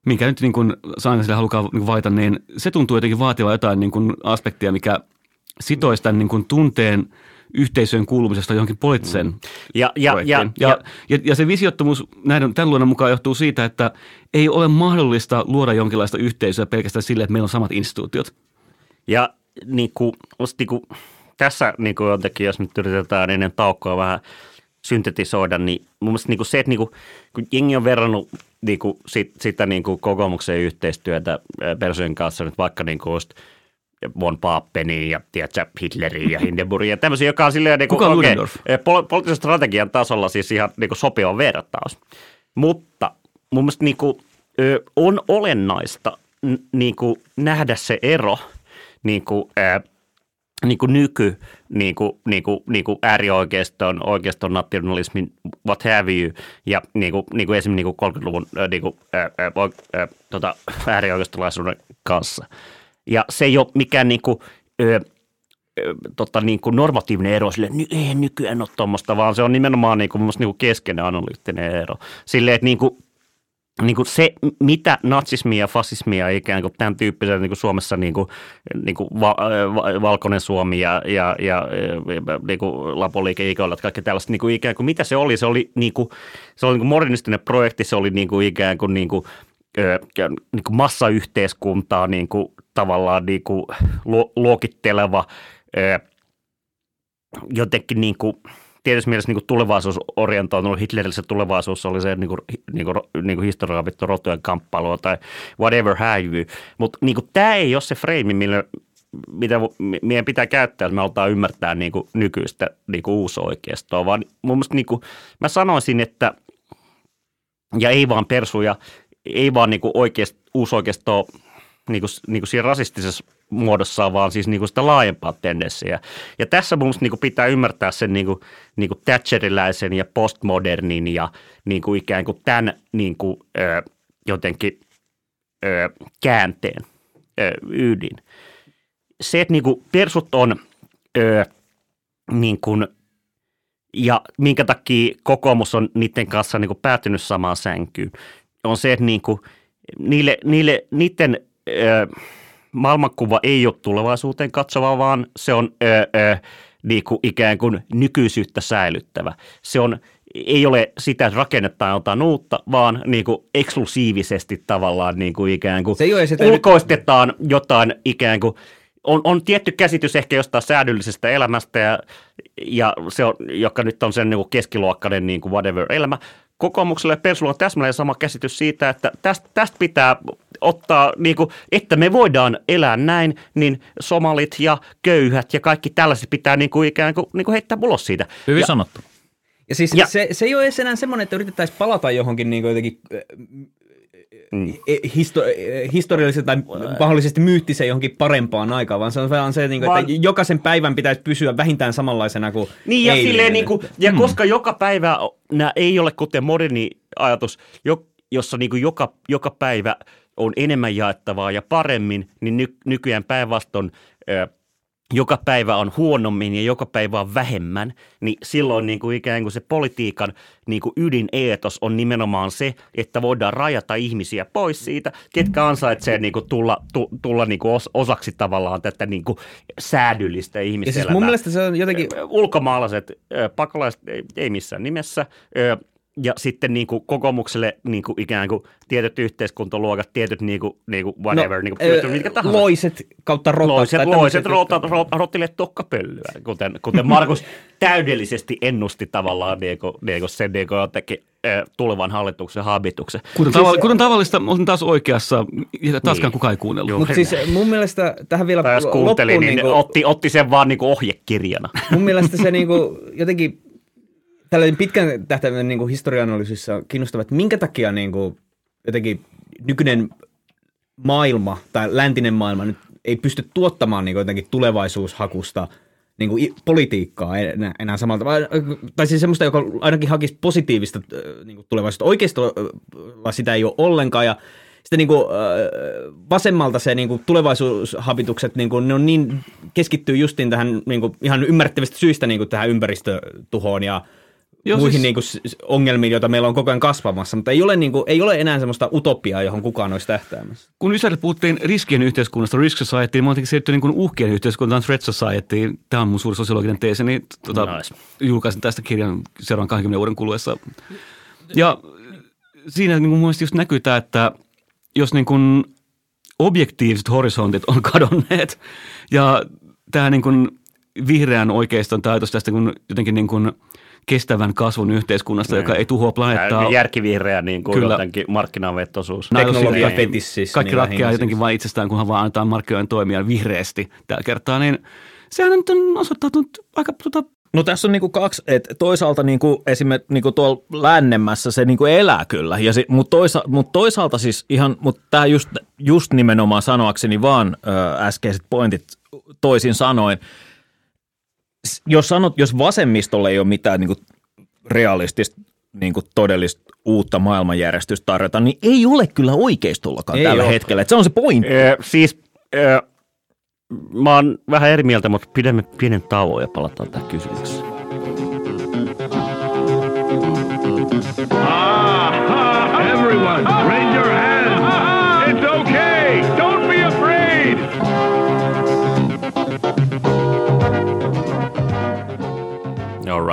minkä nyt niin kuin sille halukaan niin vaita, niin se tuntuu jotenkin vaativa jotain niin kuin aspektia, mikä sitoisi tämän niin kuin tunteen yhteisöön kuulumisesta johonkin poliittiseen mm. ja, ja, ja, ja, ja, ja, se visiottomuus näiden, tämän luonnon mukaan johtuu siitä, että ei ole mahdollista luoda jonkinlaista yhteisöä pelkästään sille, että meillä on samat instituutiot. Ja niin kuin, niin kuin, tässä niin kuin jotenkin, jos nyt yritetään ennen taukoa vähän syntetisoida, niin mun mielestä niin kuin se, että niin kuin, kun jengi on verrannut niin kuin sit, sitä niin kuin kokoomuksen yhteistyötä Persojen kanssa nyt vaikka niin kuin just von Paapeniin ja tiedätkö, Hitleriin ja Hindenburgiin ja tämmöisiä, joka on silleen niin kuin, pol- poliittisen strategian tasolla siis ihan niin kuin sopiva vertaus. Mutta mun mielestä niin kuin, on olennaista niin kuin nähdä se ero niin kuin, niin kuin nyky, niin kuin, niin kuin, niin kuin äärioikeiston, oikeiston nationalismin, what have you, ja niin kuin, niin kuin esimerkiksi niin kuin 30-luvun ää, niin kuin, ää, ää, ää, tota, äärioikeistolaisuuden kanssa. Ja se ei ole mikään niin kuin, ö, tota, niin kuin normatiivinen ero, sille ny, ei nykyään ole tuommoista, vaan se on nimenomaan niin kuin, niin kuin keskeinen analyyttinen ero. Silleen, että niin kuin, niin kuin se, mitä natsismia ja fasismia ikään kuin tämän tyyppisellä niin kuin Suomessa niin kuin, niin kuin va, va, Valkoinen Suomi ja, ja, ja niin kuin Lapoliike, Ikoilat, kaikki tällaiset, niin kuin ikään kuin mitä se oli, se oli, niin kuin, se oli niin kuin modernistinen projekti, se oli niin kuin ikään kuin, niin kuin, niin kuin massayhteiskuntaa niin kuin, tavallaan niin kuin lu- luokitteleva jotenkin niin kuin, tietysti mielessä niin tulevaisuusorientoitunut, Hitlerillä tulevaisuus oli se niin kuin, niin kuin, niin kuin historiaa vittu rotujen kamppailua tai whatever have you. Mutta niin tämä ei ole se freimi, millä, mitä meidän pitää käyttää, että me halutaan ymmärtää niin kuin, nykyistä niin kuin uusoikeistoa, vaan mun mielestä niin kuin, mä sanoisin, että ja ei vaan persuja, ei vaan niin kuin oikeast, uusoikeistoa niin kuin, niin kuin siinä rasistisessa muodossaan, vaan siis niin kuin sitä laajempaa tendenssiä. Ja tässä mun niin kuin pitää ymmärtää sen niin kuin, niin kuin Thatcheriläisen ja postmodernin ja niin kuin ikään kuin tämän niin kuin, ö, jotenkin ö, käänteen ö, ydin. Se, että niin kuin persut on ö, niin kuin, ja minkä takia kokoomus on niiden kanssa niin kuin päätynyt samaan sänkyyn, on se, että niin kuin, niille, niille, niiden maailmankuva ei ole tulevaisuuteen katsova, vaan se on ö, ö, niin kuin ikään kuin nykyisyyttä säilyttävä. Se on, ei ole sitä, että rakennetaan jotain uutta, vaan niin kuin eksklusiivisesti tavallaan niin kuin ikään kuin Se ei ole sitä- ulkoistetaan jotain ikään kuin, on, on tietty käsitys ehkä jostain säädyllisestä elämästä, ja, ja se on, joka nyt on sen niin kuin keskiluokkainen niin kuin whatever Kokoomukselle ja Persulla on täsmälleen sama käsitys siitä, että tästä, tästä pitää ottaa, niin kuin, että me voidaan elää näin, niin somalit ja köyhät ja kaikki tällaiset pitää niin kuin ikään kuin, niin kuin heittää ulos siitä. Hyvin ja, sanottu. Ja siis Ja- ja. Se, se ei ole edes enää semmoinen, että yritettäisiin palata johonkin niin jotenkin mm. histo, eh, historiallisesti tai mahdollisesti myyttiseen johonkin parempaan aikaan, vaan se on vaan se, niin kuin, Vaan- että jokaisen päivän pitäisi pysyä vähintään samanlaisena kuin Niin ja, eilinen. silleen, niin kuin, ja mm. koska joka päivä nämä ei ole kuten moderni ajatus, jo, jossa niin kuin joka, joka päivä on enemmän jaettavaa ja paremmin, niin ny, nykyään päinvastoin joka päivä on huonommin ja joka päivä on vähemmän, niin silloin niin kuin ikään kuin se politiikan niin kuin ydineetos on nimenomaan se, että voidaan rajata ihmisiä pois siitä, ketkä ansaitsee niin kuin tulla, tu, tulla niin kuin os, osaksi tavallaan tätä niin kuin säädyllistä Ja ihmiselämää. siis mun mielestä se on jotenkin, Ulkomaalaiset pakolaiset ei missään nimessä. Ja sitten niin kuin kokoomukselle niin kuin ikään kuin tietyt yhteiskuntaluokat, tietyt niin kuin, niin kuin whatever, no, niin kuin, ö, mitkä tahansa. loiset kautta rotat. Loiset, tai loiset tämmöiset, rota, rota, rottille tokkapölyä, kuten, kuten Markus täydellisesti ennusti tavallaan niin kuin, niin kuin sen niin kuin jotenkin, tulevan hallituksen habituksen. Kuten, Siis- tava- kuten tavallista, olen taas oikeassa. Ja taaskaan Niin. kukaan ei kuunnellut. Mutta siis mun mielestä tähän vielä Tai jos kuunteli, loppuun niin niinku- otti, otti sen vaan niin kuin ohjekirjana. mun mielestä se niinku jotenkin tällainen pitkän tähtäimen niinku historia-analyysissä on kiinnostavaa, että minkä takia niinku jotenkin nykyinen maailma tai läntinen maailma nyt ei pysty tuottamaan niinku jotenkin tulevaisuushakusta niinku i- politiikkaa enää, enää samalla tavalla. Tai siis semmoista, joka ainakin hakisi positiivista äh, niinku tulevaisuutta. Oikeistolla sitä ei ole ollenkaan ja sitten niinku, äh, vasemmalta se niinku tulevaisuushabitukset, niinku, ne on niin, keskittyy justiin tähän niinku, ihan ymmärrettävistä syistä niinku, tähän ympäristötuhoon ja Joo, muihin siis- niinku, s- s- ongelmiin, joita meillä on koko ajan kasvamassa, mutta ei ole, niinku, ei ole enää semmoista utopiaa, johon kukaan olisi tähtäämässä. kun Ysärillä puhuttiin riskien yhteiskunnasta, risk society, niin mä oon siirtynyt niin kuin uhkien yhteiskuntaan, threat society. Tämä on mun suuri sosiologinen teesi, niin tota, Nice. julkaisin tästä kirjan seuraavan 20 vuoden kuluessa. Ja siinä niin kuin mun mielestä just näkyy tämä, että jos niin kuin objektiiviset horisontit on kadonneet ja tämä niin kuin vihreän oikeiston tajutus tästä kun jotenkin niin kuin kestävän kasvun yhteiskunnasta, joka ei tuhoa planeettaa. Järkivihreä niin kuin Kyllä. jotenkin markkinavetoisuus. Teknologia Niin. fetissis. Kaikki niin ratkeaa jotenkin vain itsestään, kunhan vaan annetaan markkinoiden toimia vihreästi tällä kertaa, niin sehän nyt on osoittautunut aika tota, No tässä on niinku kaksi, että toisaalta niinku esimerkiksi niinku tuolla lännemmässä se niinku elää kyllä, ja si, mutta toisa, mut toisaalta siis ihan, mutta tämä just, just nimenomaan sanoakseni vaan ö, äskeiset pointit toisin sanoen, jos sanot, jos vasemmistolle ei ole mitään niinku realistista niinku todellista uutta maailmanjärjestystä tarjota, niin ei ole kyllä oikeistollakaan Ei tällä ole. hetkellä. Et se on se pointti. Ö, siis ö, mä oon vähän eri mieltä, mutta pidämme pienen tauon ja palataan tähän kysymykseen. Everyone, raise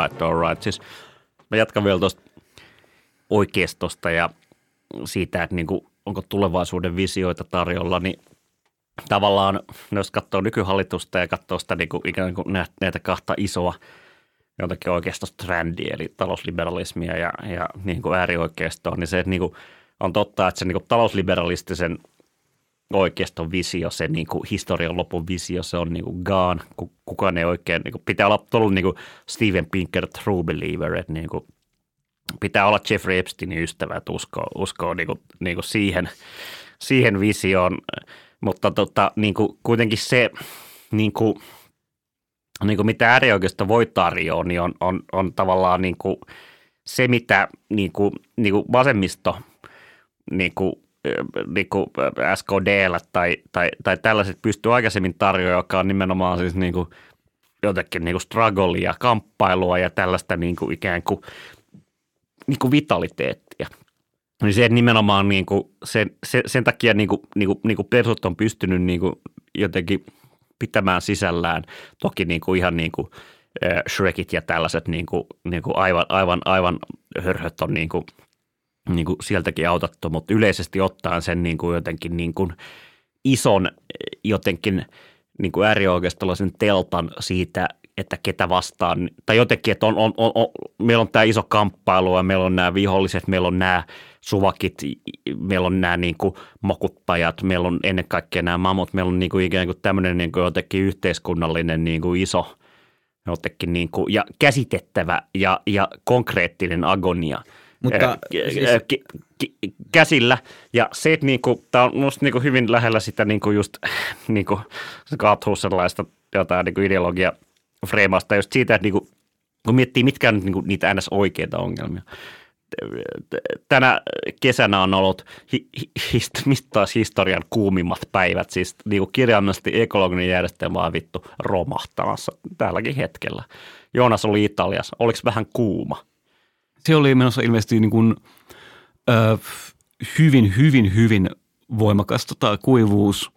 right, all right. Siis mä jatkan vielä tuosta oikeistosta ja siitä, että niinku, onko tulevaisuuden visioita tarjolla, niin tavallaan, jos katsoo nykyhallitusta ja katsoo sitä niinku, ikään kuin näitä, kahta isoa jotakin oikeistosta trendiä, eli talousliberalismia ja, ja niin kuin äärioikeistoa, niin se että niin kuin, on totta, että se niin kuin talousliberalistisen oikeiston visio, se niin kuin historian lopun visio, se on niin kuin gone. Ku- Kukaan ei oikein, niin kuin, pitää olla tullut niin kuin Steven Pinker true believer, että niin kuin, pitää olla Jeffrey Epsteinin ystävä, että uskoo, uskoo niin kuin, niin kuin siihen, siihen visioon, mutta tota, niin kuin, kuitenkin se, niin kuin, niin kuin mitä äärioikeisto voi tarjoa, niin on, on, on tavallaan niin kuin se, mitä niin kuin, niin kuin vasemmisto niin kuin, niin kuin SKDllä tai, tai, tai tällaiset pystyy aikaisemmin tarjoamaan, joka on nimenomaan siis niin kuin jotenkin niin kuin strugglea, kamppailua ja tällaista niin kuin ikään kuin, niin kuin vitaliteettia. Niin se nimenomaan niin kuin sen, sen, sen takia niin kuin, niin kuin, niin kuin persut on pystynyt niin kuin jotenkin pitämään sisällään toki niin kuin ihan niin kuin Shrekit ja tällaiset niin kuin, niin kuin aivan, aivan, aivan hörhöt on niin kuin, niin kuin sieltäkin autattu, mutta yleisesti ottaen sen niin kuin jotenkin niin kuin ison jotenkin niin kuin äärioikeistolaisen teltan siitä, että ketä vastaan, tai jotenkin, että on, on, on, on, meillä on tämä iso kamppailu ja meillä on nämä viholliset, meillä on nämä suvakit, meillä on nämä niin kuin mokuttajat, meillä on ennen kaikkea nämä mamut, meillä on niin kuin ikään kuin tämmöinen niin kuin jotenkin yhteiskunnallinen niin kuin iso jotenkin niin kuin, ja käsitettävä ja, ja konkreettinen agonia – Mutta Ä, siis- ä, ki- ki- käsillä. Ja se, että niinku, tämä on minusta niinku hyvin lähellä sitä niinku just niinku, sellaista jotain niinku ideologia freimausta just siitä, että niinku, kun miettii mitkä on nyt niinku niitä ns. oikeita ongelmia, tänä kesänä on ollut hi, hi, taas historian kuumimmat päivät. Siis niin kuin kirjaimellisesti ekologinen järjestelmä on vittu romahtamassa tälläkin hetkellä. Joonas oli Italiassa. Oliko vähän kuuma? Se oli menossa ilmeisesti niin kuin, ö, hyvin, hyvin, hyvin voimakas tota, kuivuus.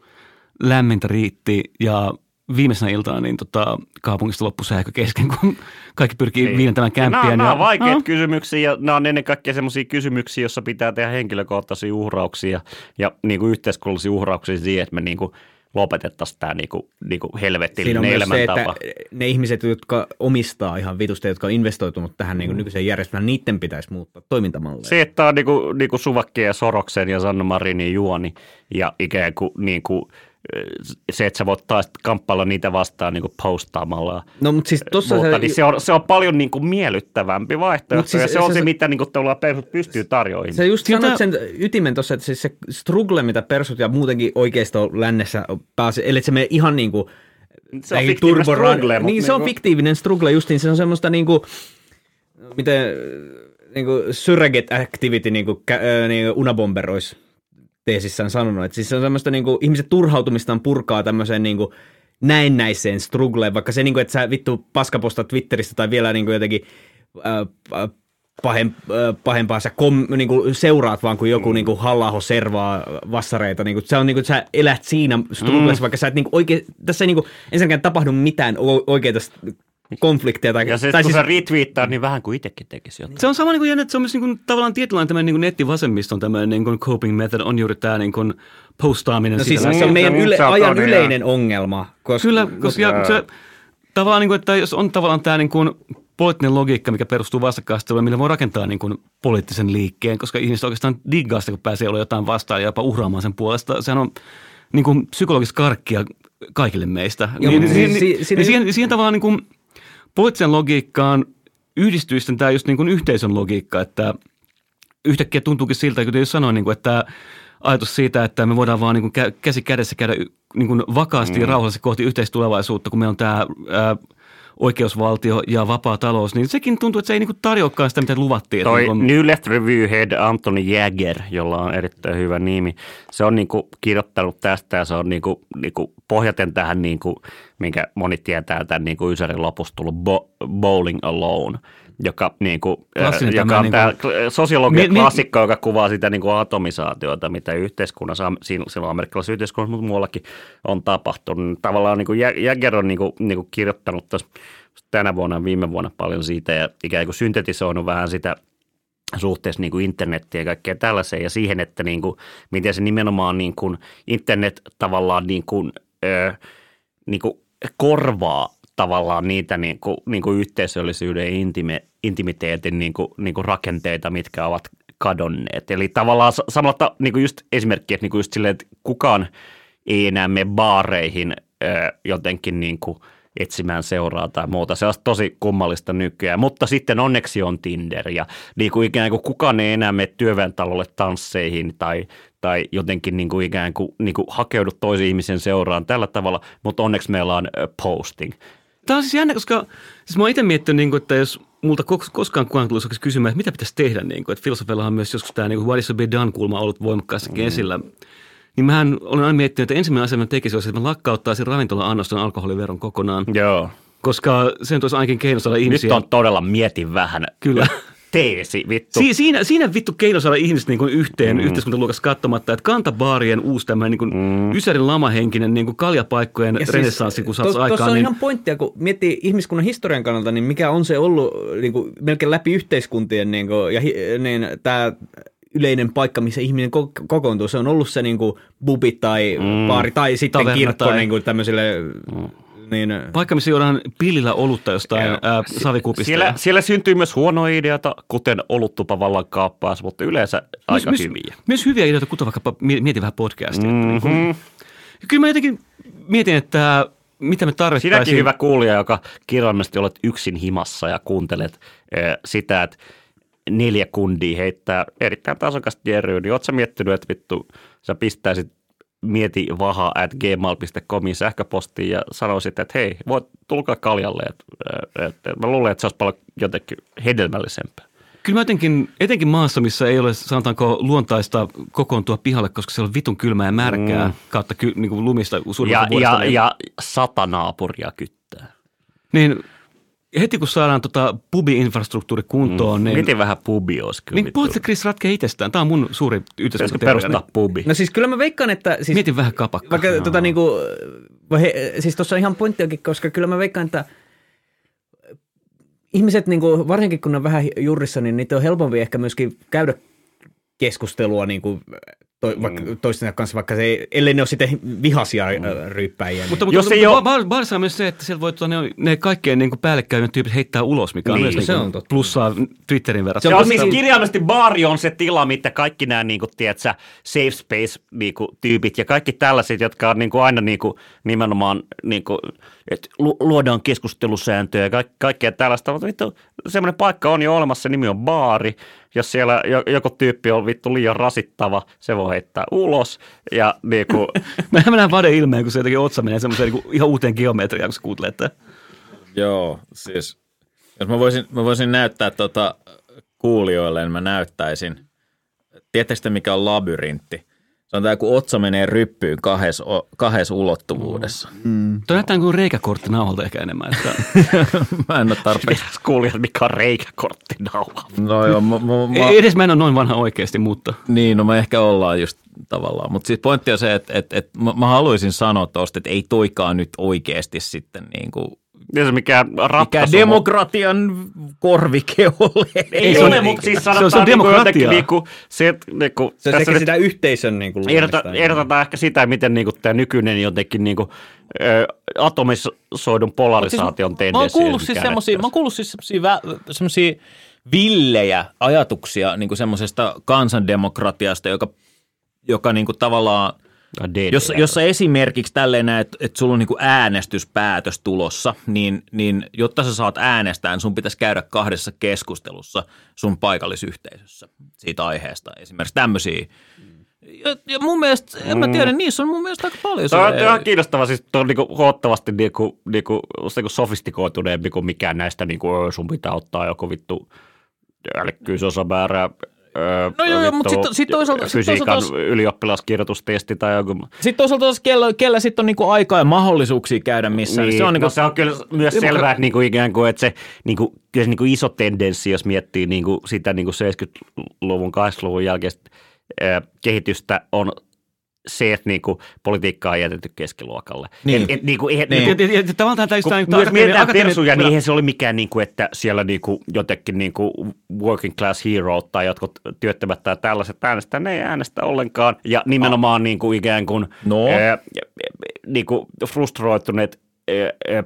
Lämmintä riitti ja viimeisenä iltana niin tota, kaupungista loppui sähkö kesken, kun kaikki pyrkii Niin. viilentämään Nämä, kämppiä. on- nämä on ja- vaikeita No. kysymyksiä ja nämä on ennen kaikkea sellaisia kysymyksiä, joissa pitää tehdä henkilökohtaisia uhrauksia ja niin kuin yhteiskunnallisia uhrauksia siihen, että me niin kuin lopetettaisiin tämä niin kuin, niin kuin Siinä on helvetillinen myös se, että ne ihmiset, jotka omistaa ihan vitusta, jotka on investoitunut tähän niin nykyiseen järjestelmään, niiden pitäisi muuttaa toimintamalleja. Se, että on niinku, niinku Suvakkeen ja Soroksen ja Sanna Marinin juoni ja ikään kuin, niinku, se, että sä voit taas kamppailla niitä vastaan niinku postaamalla. No, mutta siis tossa Mutta, se, niin se, on, se on paljon niinku miellyttävämpi vaihtoehto siis ja se on se- se, se- mitä niinku tavallaan persut pystyy tarjoamaan. Se just sanoit sen ytimen tuossa, että siis se struggle, mitä persut ja muutenkin oikeisto lännessä pääsi, eli se menee ihan niin kuin se on fiktiivinen struggle, mut Niin, se on niinku- fiktiivinen struggle justiin, se on semmoista niin kuin, miten niin kuin surrogate activity, niin kuin, niin kuin Unabomber olisi teesissään sanonut, että siis se on semmoista niin kuin, ihmiset turhautumistaan purkaa tämmöiseen niin kuin, näennäiseen struggleen, vaikka se, niin kuin, että sä vittu paskaposta Twitteristä tai vielä niin kuin jotenkin äh, pahem, äh, pahempaa sä kom, niin kuin seuraat vaan, kun joku mm. niin kuin halla servaa vassareita. Niin kuin, se on niin kuin, että sä elät siinä strugglessa, mm. vaikka sä et niin kuin oikein, tässä ei niin kuin, ensinnäkään tapahdu mitään oikeita konflikteja. Tai, Ja se, tai kun siis, sä retweettaat, niin vähän kuin itsekin tekisi jotain. Se on sama niin kuin, jännä, että se on myös niin kuin, tavallaan tietynlainen tämmöinen niin nettivasemmiston tämmöinen niin kuin coping method on juuri tämä niin kuin postaaminen. no siis sitä- se on meidän Mm, yle, se on ajan todella- yleinen ongelma. Koska, Kyllä, koska ja se, tavallaan niin kuin, että jos on tavallaan tämä niin kuin poliittinen logiikka, mikä perustuu vastakkainasetteluun, millä voi rakentaa niin kuin poliittisen liikkeen, koska ihmiset oikeastaan diggaa sitä, kun pääsee olla jotain vastaan ja jopa uhraamaan sen puolesta. Sehän on niin kuin psykologista karkkia kaikille meistä. Joo, niin, niin, niin, niin siihen, siihen tavallaan niin kuin poliittisen logiikkaan yhdistyy sitten tämä just niin kuin yhteisön logiikka, että yhtäkkiä tuntuukin siltä, kuten jo sanoin, niin kuin, että ajatus siitä, että me voidaan vaan niin kuin kä- käsi kädessä käydä niin kuin vakaasti ja rauhallisesti kohti yhteistulevaisuutta, kun meillä on tämä ää, oikeusvaltio ja vapaa talous, niin sekin tuntuu, että se ei niin kuin tarjoakaan sitä, mitä luvattiin. Toi niin kuin, New Left Review Head Anthony Jäger, jolla on erittäin hyvä nimi, se on niinku kirjoittanut tästä ja se on niinku, niinku pohjaten tähän, niinku, minkä moni tietää tämän niinku Ysärin lopussa tullut bo, Bowling Alone, joka, niinku, Klassinen joka on tämmöinen tämä sosiologian Mi- mi- klassikko, joka kuvaa sitä niinku atomisaatiota, mitä yhteiskunnassa, silloin amerikkalaisessa yhteiskunnassa, mutta muuallakin on tapahtunut. Tavallaan niinku Jä- Jäger on niinku, niinku kirjoittanut tässä tänä vuonna viime vuonna paljon siitä ja ikään kuin syntetisoinut vähän sitä suhteessa niin kuin internettiin ja kaikkea tällaiseen ja siihen, että niin kuin, miten se nimenomaan niin kuin internet tavallaan niin kuin, ö, niin kuin korvaa tavallaan niitä niin kuin, niin kuin yhteisöllisyyden ja intime, intimiteetin niin kuin, niin kuin rakenteita, mitkä ovat kadonneet. Eli tavallaan sa- samalla niin kuin just esimerkki, että niin kuin just silleen, että kukaan ei enää mene baareihin ö, jotenkin niin kuin etsimään seuraa tai muuta. Se on tosi kummallista nykyään, mutta sitten onneksi on Tinder ja niin kuin ikään kuin kukaan ei enää mene työväentalolle tansseihin tai, tai jotenkin niin kuin ikään kuin, niin kuin hakeudu toisen ihmisen seuraan tällä tavalla, mutta onneksi meillä on posting. Tämä on siis jännä, koska siis mä oon itse miettinyt, niin kuin, että jos multa kos- koskaan kukaan tulisi kysymään, että mitä pitäisi tehdä, niin kuin, että filosofilla on myös joskus tämä niin kuin what is to be done kulma ollut voimakkaassakin mm. esillä. Niin mähän olen aina miettinyt, että ensimmäinen asia, mitä tekisin, olisi, että mä lakkauttaisin ravintola-annoston alkoholiveron kokonaan, Joo. koska se nyt olisi ainakin keino saada ihmisiä. Nyt on todella mietin vähän. Kyllä. Teesi, vittu. Si- siinä, siinä vittu keino saada ihmiset niin kuin yhteen mm. yhteiskuntaluokassa katsomatta, että kantabaarien uusi tämmöinen niin kuin mm. Ysärin lamahenkinen niin kuin kaljapaikkojen Ja siis renessanssi, kun saataisiin to- Tuossa aikaan. on Niin, ihan pointtia, kun miettii ihmiskunnan historian kannalta, niin mikä on se ollut niin kuin, melkein läpi yhteiskuntien niin kuin, ja niin, tämä yleinen paikka, missä ihminen ko- kokoontuu, se on ollut se niin kuin, bubi tai mm. baari tai sitten Taverna kirkko tai- niin kuin, tämmöisille mm. Niin, Paikka, missä juodaan pillillä olutta jostain ää, savikupista. Siellä, siellä syntyy myös huonoja ideoita, kuten oluttupa vallan kaappaas, mutta yleensä aika myös, hyviä. Myös hyviä ideoita, kuten vaikka mie- mieti vähän podcastia. Mm-hmm. Kyllä mä jotenkin mietin, että mitä me tarvittaisiin. Sinäkin hyvä kuulija, joka kirjallisesti olet yksin himassa ja kuuntelet äh, sitä, että neljä kundia heittää erittäin tasokasta jerryä, niin ootko sä miettinyt, että vittu sä pistäisit mieti vaha at gmail.comin sähköpostiin ja sanoisit, että hei, voit tulkaa kaljalle. Että, että, että mä luulen, että se olisi paljon jotenkin hedelmällisempää. Kyllä mä jotenkin, etenkin maassa, missä ei ole sanotaanko luontaista kokoontua pihalle, koska se on vitun kylmää ja märkää mm. kautta ky, niin kuin lumista Ja, vuodesta, ja, niin, ja sata naapuria kyttää. niin heti kun saadaan tota pubi-infrastruktuuri kuntoon, mm. niin, Miten vähän pubi olisi kyllä. niin puhutte Chris ratkee itsestään. Tämä on mun suuri Pitäisikö yhteiskuntateoria. perustaa pubi? No siis kyllä mä veikkaan, että... Siis, Mietin vähän kapakkaa. Vaikka tota niinku, he, siis tuossa on ihan pointtiakin, koska kyllä mä veikkaan, että ihmiset, niinku, varsinkin kun ne on vähän jurissa, niin niitä on helpompi ehkä myöskin käydä keskustelua niinku, to, vaikka, toistensa kanssa, vaikka se ei, ellei ne ole sitten vihaisia mm. ryyppäjiä. Mutta, niin. mutta, Jos ei mutta oo- bar, barissa on myös se, että siellä voi tuota, ne, ne kaikkein niin päällekkäyvät tyypit heittää ulos, mikä on Niin, myös niin se kuin on totta. plussaa Twitterin verran. Se Se on on kumminkin- siis kirjaimellisesti baari on se tila, mitä kaikki nämä niin kuin, tiedätkö, safe space niin kuin, tyypit ja kaikki tällaiset, jotka on niin kuin, aina niin kuin, nimenomaan, niin kuin, että lu- luodaan keskustelusääntöjä ja kaikkea, kaikkea tällaista. Mutta vittu, semmoinen paikka on jo olemassa, se nimi on baari. Jos siellä jo- joku tyyppi on vittu liian rasittava, se voi heittää ulos. Ja niin kuin, Mä näen Vade ilmeen, kun se jotenkin otsa menee semmoiseen niin ihan uuteen geometriaan, kun sä kuuntelee tätä. Joo, siis jos mä voisin, mä voisin näyttää tota kuulijoille, niin mä näyttäisin. Tiedättekö te, mikä on labyrintti? Tämä, kun otsa menee ryppyyn kahdessa, kahdessa ulottuvuudessa. Tuo näyttää kuin reikäkortti nauhalta ehkä enemmän. Että mä en ole tarpeeksi. kuulijat, mikä on reikäkortti nauha. No joo, mä, mä, mä, Ei edes mä en ole noin vanha oikeasti, mutta Niin, no me ehkä ollaan just tavallaan. Mutta siis pointti on se, että, että, että mä, mä haluaisin sanoa tuosta, että ei toikaan nyt oikeasti sitten niin kuin, se mikä mikä ratkaisu. demokratian korvike ole. Ei se ole, mutta siis se on- sanotaan se on niinku jotenkin demokratiaa. niinku, se, että niinku, se on tässä sekä nyt sitä yhteisön niinku, ehdotetaan ehkä sitä, miten niinku tämä nykyinen jotenkin niinku, atomisoidun polarisaation Mä oon tendenssi. kuullut siis semmosia, mä oon kuullut siis semmosia, vä- semmosia villejä ajatuksia niin semmoisesta kansandemokratiasta, joka, joka niin kuin tavallaan, jossa, jossa esimerkiksi tälleen näet, että, että sulla on niin kuin äänestyspäätös tulossa, niin, niin jotta sä saat äänestää, niin sun pitäisi käydä kahdessa keskustelussa sun paikallisyhteisössä siitä aiheesta. Esimerkiksi tämmöisiä. Ja, ja mun mielestä, en mä tiedä, niissä on mun mielestä aika paljon. Tämä on ihan kiinnostavaa, siis tuo on niinku huomattavasti niinku, niinku, niinku sofistikoituneempi kuin mikään näistä, niinku, sun pitää ottaa joku vittu älykkyysosamäärä, No joo, joo, mut vittu sit- sit toisaalta- sit fysiikan toisaalta- ylioppilaskirjoitustesti tai joku. Sitten toisaalta taas kellä, kellä sitten on niinku aikaa ja mahdollisuuksia käydä missään. Niin, se on niinku, no, se on kyllä myös selvää, että niinku ikään kuin, että se, niinku, kyllä se niinku iso tendenssi, jos miettii niinku sitä niinku 70-luvun, 80-luvun jälkeistä kehitystä, on se, että niinku politiikkaa on jätetty keskiluokalle. Niin. Et, et, niinku, eihän, Niin. niinku, ja, ja, ja, tavallaan tämä just myös mietitään persuja, niin eihän se ole mikään, niin kuin, että siellä niin kuin, jotenkin niin kuin working class hero tai jotkut työttömät tai tällaiset äänestää, ne ei äänestä ollenkaan. Ja nimenomaan niin kuin ikään kuin, No. ää, niin kuin frustroituneet ää, ää,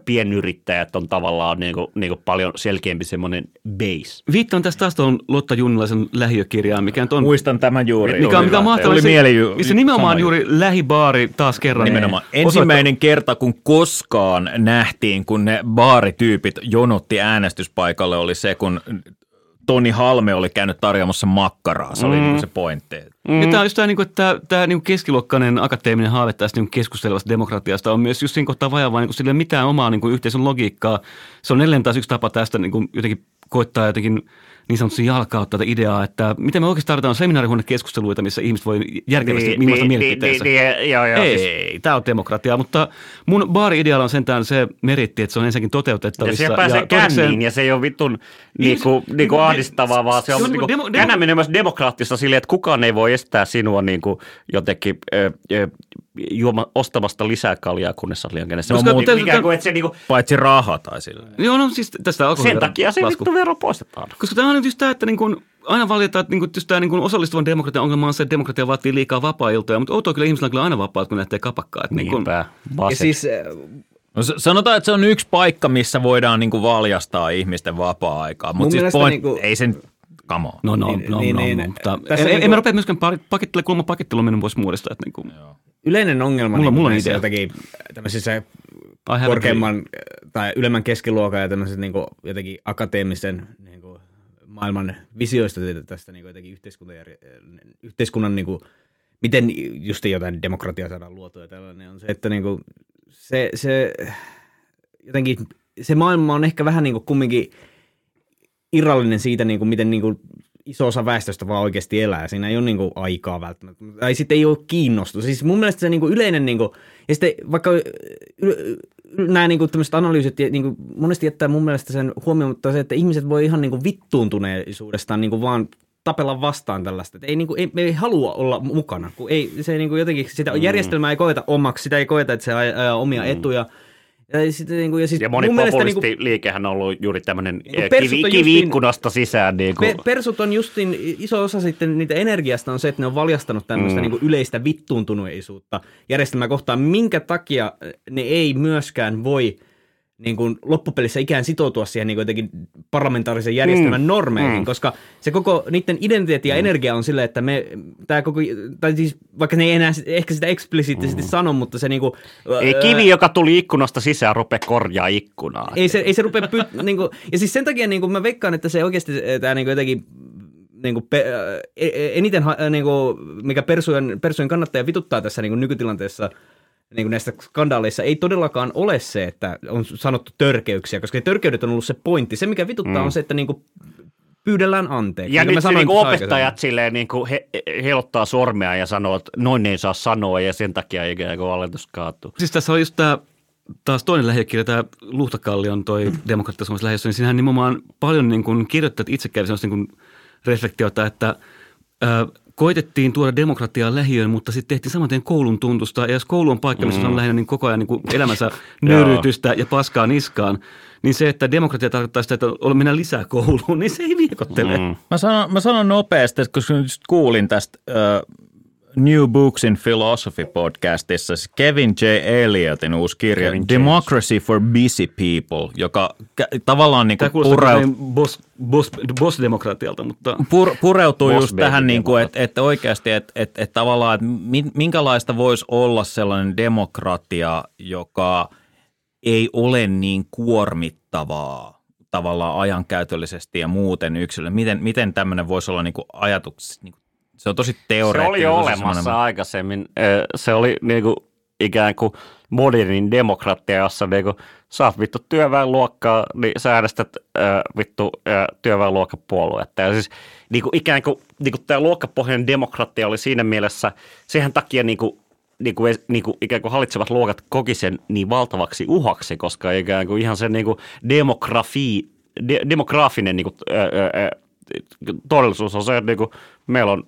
pienyrittäjät on tavallaan niin kuin, niin kuin paljon selkeämpi semmoinen base. Viittaan tästä taas tuon Lotta Junnilaisen lähiökirjaan, mikä on muistan tämän juuri. mikä on, mikä on mahtavaa. Tuli se, mieli ju- se nimenomaan juuri lähibaari taas kerran. Nimenomaan. osoittaa- Ensimmäinen kerta, kun koskaan nähtiin, kun ne baarityypit jonotti äänestyspaikalle, oli se, kun Toni Halme oli käynyt tarjoamassa makkaraa. Se oli mm. se pointti. Mm. Ja tämä on just tämä, että tämä, niin keskiluokkainen akateeminen haave tästä niin keskustelevasta demokratiasta on myös just siinä kohtaa vajavaa, niin sillä ei ole mitään omaa niin yhteisön logiikkaa. Se on edelleen taas yksi tapa tästä niin kuin jotenkin koittaa jotenkin niin sanotusti jalkauttaa tätä ideaa, että miten me oikeasti tarvitaan seminaarihuonekeskusteluita, missä ihmiset voi järkevästi niin, ilmaista niin, mielipiteensä. niin, niin, joo, joo, ei, siis- tämä on demokratia, mutta mun baari-idealla on sentään se meritti, että se on ensinnäkin Ja toteutettavissa. siellä pääsee toisekseen- känniin ja se ei ole vittun niinku, se- niinku niinku- ahdistavaa, vaan se se on, on niinku, demo- demo- myös demokraattista silleen, että kukaan ei voi estää sinua niinku jotenkin ö, ö, juoma, ostamasta lisää kaljaa, kunnes on liian kännessä. No, Koska mutta- ikään kuin, että se niinku, Paitsi raha tai sillä. Joo, no siis tästä sen alkoholiveron takia se vittu vero poistetaan. Koska tämä on nyt just tämä, että niin kun aina valitetaan, että niin kun just tämä niin kun osallistuvan demokratian ongelma on se, että demokratia vaatii liikaa vapaa-iltoja, mutta outoa kyllä ihmisillä on kyllä aina vapaat, kun näette kapakkaa. Että niin kun, Ja siis äh, No, sanotaan, että se on yksi paikka, missä voidaan niinku valjastaa ihmisten vapaa-aikaa. Mutta siis point, niinku- ei sen, come on. no, no, Niin, no, niin, no, niin. no, mutta Tässä en, niin en, kun- mä rupea myöskään pakittelu on mennyt pois muodista. Että niin kuin, yleinen ongelma Mulla- niin mulla on näissä idea. jotenkin tämmöisissä I have a korkeamman tai ylemmän keskiluokan ja tämmöiset niin jotenkin akateemisen niin kuin, maailman visioista tästä niin jotenkin yhteiskuntajärje- yhteiskunnan niin kuin, miten just jotain demokratiaa saadaan luotua ja tällainen on se, että niin kuin, se, se jotenkin se maailma on ehkä vähän niin kuin kumminkin irrallinen siitä, niin kuin, miten niin kuin iso osa väestöstä vaan oikeasti elää. Siinä ei ole niin kuin aikaa välttämättä. Tai sitten ei ole kiinnostus. Siis mun mielestä se niin kuin yleinen, niin kuin, ja sitten vaikka y- nämä niin kuin tämmöiset analyysit niin kuin monesti jättää mun mielestä sen huomioon, mutta se, että ihmiset voi ihan niin kuin vittuuntuneisuudestaan niin kuin vaan tapella vastaan tällaista. Että ei, niin kuin, ei, me ei halua olla mukana, kun ei, se niin kuin jotenkin sitä mm. järjestelmää ei koeta omaksi, sitä ei koeta, että se ajaa omia mm. etuja. Ja, sitten, niin kuin, ja, siis Ja moni mun mielestä, niin kuin, populistiliikehän on ollut juuri tämmöinen Niin kuin persut kivi, sisään. Niin kuin. Pe- persut on justin, iso osa sitten niitä energiasta on se, että ne on valjastanut tämmöistä Mm. niin yleistä vittuuntuneisuutta järjestelmää kohtaan, minkä takia ne ei myöskään voi niin kuin loppupelissä ikään sitoutua siihen niin kuin jotenkin parlamentaarisen järjestelmän mm. normeihin, Mm. koska se koko niiden identiteetti ja mm. energia on sille, että me, tämä koko, tai siis vaikka ne ei enää ehkä sitä eksplisiittisesti mm. sano, mutta se niin kuin, Ei kivi, joka tuli ikkunasta sisään, rupea korjaa ikkunaa. ei se, ei se rupea pyt, niin kuin, ja siis sen takia niin kuin mä veikkaan, että se oikeasti tämä niin kuin jotenkin niin kuin pe, ää, e- eniten, ää, niin kuin, mikä persujen, persujen kannattaja vituttaa tässä niin kuin nykytilanteessa niin kuin näissä skandaaleissa, ei todellakaan ole se, että on sanottu törkeyksiä, koska ne törkeydet on ollut se pointti. Se, mikä vituttaa, mm. on se, että niin kuin pyydellään anteeksi. Ja Niin kuin nyt niinku tuossa opettajat aikaisemmin. silleen niinku he, heilottaa sormea ja sanoo, että noin ei saa sanoa ja sen takia ikään kuin aletus kaatuu. Siis tässä on just tämä taas toinen lähiökirja, tämä Luhtakallion toi demokratia Suomessa lähiössä, niin siinähän nimenomaan paljon niin kuin kirjoittajat itse kävi sellaista niin kuin reflektiota, että ö, koitettiin tuoda demokratiaa lähiöön, mutta sitten tehtiin saman tien koulun tuntusta. Ja jos koulu on paikka, missä mm. on lähinnä niin koko ajan niin kuin elämänsä nöyrytystä ja paskaa niskaan, niin se, että demokratia tarkoittaa sitä, että on- mennään lisää kouluun, niin se ei viekottele. Mm. Mä sanon, mä sanon nopeasti, että koska just kuulin tästä New Books in Philosophy podcastissa siis Kevin J. Elliotin uusi kirja Kevin James. Democracy for Busy People, joka tavallaan niin Tämä kuin kuulostaa pureu, pureu... boss, boss, boss-demokratialta, mutta pur, pureutuu Boss just tähän, niin kuin, että, että oikeasti, että, että, että tavallaan, että min- minkälaista voisi olla sellainen demokratia, joka ei ole niin kuormittavaa tavallaan ajankäytöllisesti ja muuten yksilölle. Miten, miten tämmöinen voisi olla niin kuin ajatus, niin kuin, se on tosi Se teoreettinen. oli jo tosi olemassa semmoinen- aikaisemmin. Se oli niinku ikään kuin modernin demokratia, jossa niinku sä oot vittu työväenluokkaa, niin sä äänestät ö, vittu työväenluokkapuoluetta. Ja siis niinku ikään kuin niinku tämä luokkapohjainen demokratia oli siinä mielessä, sehän takia niinku niinku, niinku, ikään kuin hallitsevat luokat koki sen niin valtavaksi uhaksi, koska ikään kuin ihan se niinku demografi, de, demograafinen niinku, ö, ö, ö, todellisuus on se, että niinku meillä on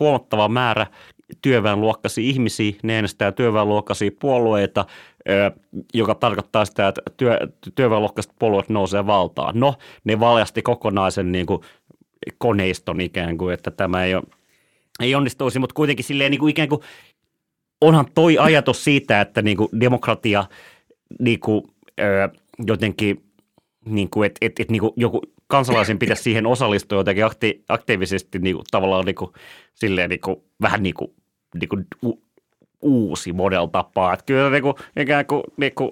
huomattava määrä työväenluokkaisia ihmisiä, ne äänestää työväenluokkaisia puolueita, joka tarkoittaa sitä, että työ, työväenluokkaiset puolueet nousee valtaan. No, ne valjasti kokonaisen niin kuin, koneiston ikään kuin, että tämä ei, ei onnistuisi, mutta kuitenkin silleen niin kuin ikään kuin onhan toi ajatus siitä, että niin kuin demokratia niin kuin, jotenkin, niin kuin, että et, et, niin kuin joku kansalaisen pitäisi siihen osallistua jotenkin akti, aktiivisesti niin kuin, tavallaan niin kuin, silleen niin kuin, vähän niin kuin, niin kuin u, uusi model tapaa. Että kyllä niin kuin, ikään kuin, niin kuin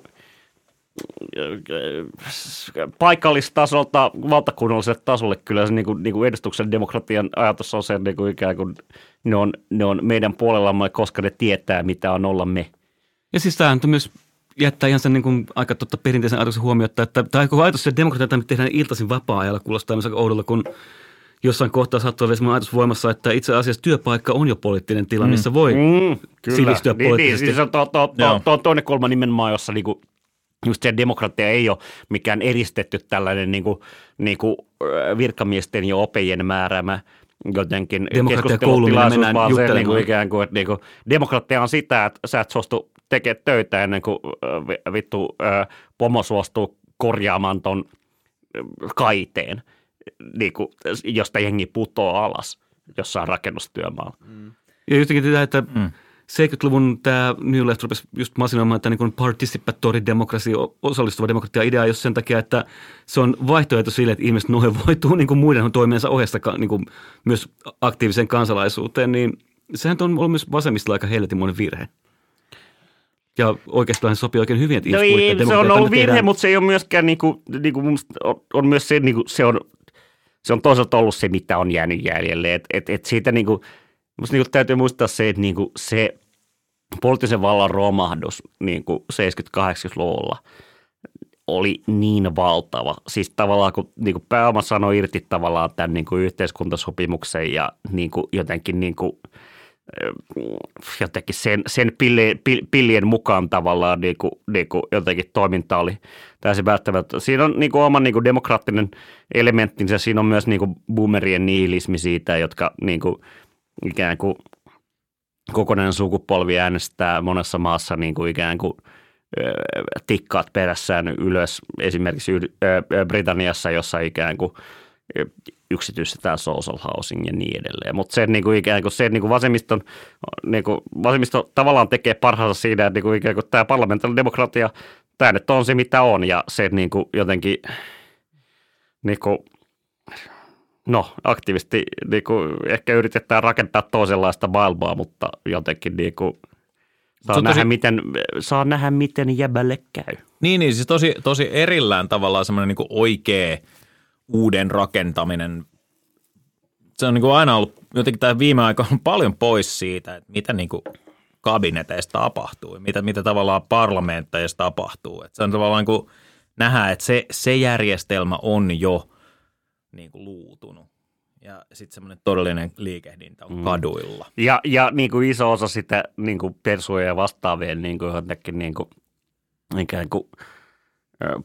paikallistasolta valtakunnalliselle tasolle kyllä se niin kuin, niin kuin edustuksen demokratian ajatus on se, niin kuin ikään kuin ne on, ne on meidän puolellamme, koska ne tietää, mitä on olla me. Ja siis tämä on myös jättää ihan sen niin kuin aika totta perinteisen ajatuksen huomiota, että tämä koko ajatus se demokratia, mitä tehdään iltaisin vapaa-ajalla, kuulostaa myös aika oudolta, kun jossain kohtaa saattaa olla sellainen ajatus voimassa, että itse asiassa työpaikka on jo poliittinen tila, missä voi Mm, sivistyä niin, niin, poliittisesti. siis on to, to, to, to, toinen kulma nimenomaan, jossa niinku, just se demokratia ei ole mikään eristetty tällainen niinku, niinku, virkamiesten ja opejien määräämä jotenkin Demokratia kouluun, minne keskustelutilaisuus, mennään vaan se niinku ikään kuin, että niinku, demokratia on sitä, että sä et suostu tekemään töitä ennen kuin vi- vittu ö, pomo suostuu korjaamaan ton kaiteen, niinku, josta jengi putoaa alas jossain rakennustyömaalla. Ja jotenkin tämä, että mm. 70-luvun tämä New Left rupesi just masinoimaan että niin kuin participatory demokratia, osallistuva demokratia idea jos sen takia, että se on vaihtoehto sille, että ihmiset nohevoituu niin kuin muiden toimiensa ohessa niin kuin myös aktiiviseen kansalaisuuteen, niin sehän on ollut myös vasemmistilla aika helvetimoinen virhe. Ja oikeastaan se sopii oikein hyvin, että No ei, se on ollut virhe, tehdään- mutta se ei ole myöskään, niinku, niinku, mun mielestä on, on myös se, niinku, se on, se on toisaalta ollut se, mitä on jäänyt jäljelle. Et, et, et siitä niinku, musta niinku täytyy muistaa se, että niinku, se poliittisen vallan romahdus niinku 70-80-luvulla oli niin valtava. Siis tavallaan kun niin kuin pääoma sanoi irti tavallaan tämän niin kuin yhteiskuntasopimuksen ja niin kuin jotenkin niin kuin, jotenkin sen, sen pillien, pillien mukaan tavallaan niin kuin, niin kuin jotenkin toiminta oli täysin välttämättä. Siinä on niin kuin oma niin kuin demokraattinen elementtinsä, siinä on myös niin kuin boomerien nihilismi siitä, jotka niin kuin, ikään kuin kokonainen sukupolvi äänestää monessa maassa niin kuin ikään kuin tikkaat perässään ylös esimerkiksi Britanniassa, jossa ikään kuin yksityistetään social housing ja niin edelleen. Mutta se niin kuin ikään kuin, se niin kuin vasemmiston, niin kuin vasemmisto tavallaan tekee parhaansa siinä, että niin kuin ikään kuin tämä parlamentaarinen demokratia, tämä nyt on se mitä on ja se niin kuin jotenkin niin kuin, no aktiivisesti niin kuin ehkä yritetään rakentaa toisenlaista maailmaa, mutta jotenkin niin kuin, saa, nähdä, tosi... miten, saa nähdä, miten jäbälle käy. Niin, niin siis tosi, tosi erillään tavallaan semmoinen niin oikea – uuden rakentaminen, se on niin kuin aina ollut jotenkin tämä viime aikoina paljon pois siitä, että mitä niin kuin kabineteissa tapahtuu, mitä, mitä tavallaan parlamentteissa tapahtuu. Että se on tavallaan niin kuin nähdä, että se, se järjestelmä on jo niin kuin luutunut. Ja sitten semmoinen todellinen liikehdintä on mm. kaduilla. Ja, ja niin kuin iso osa sitä niin kuin persuja ja vastaavien niin kuin jotenkin niin kuin, ikään kuin –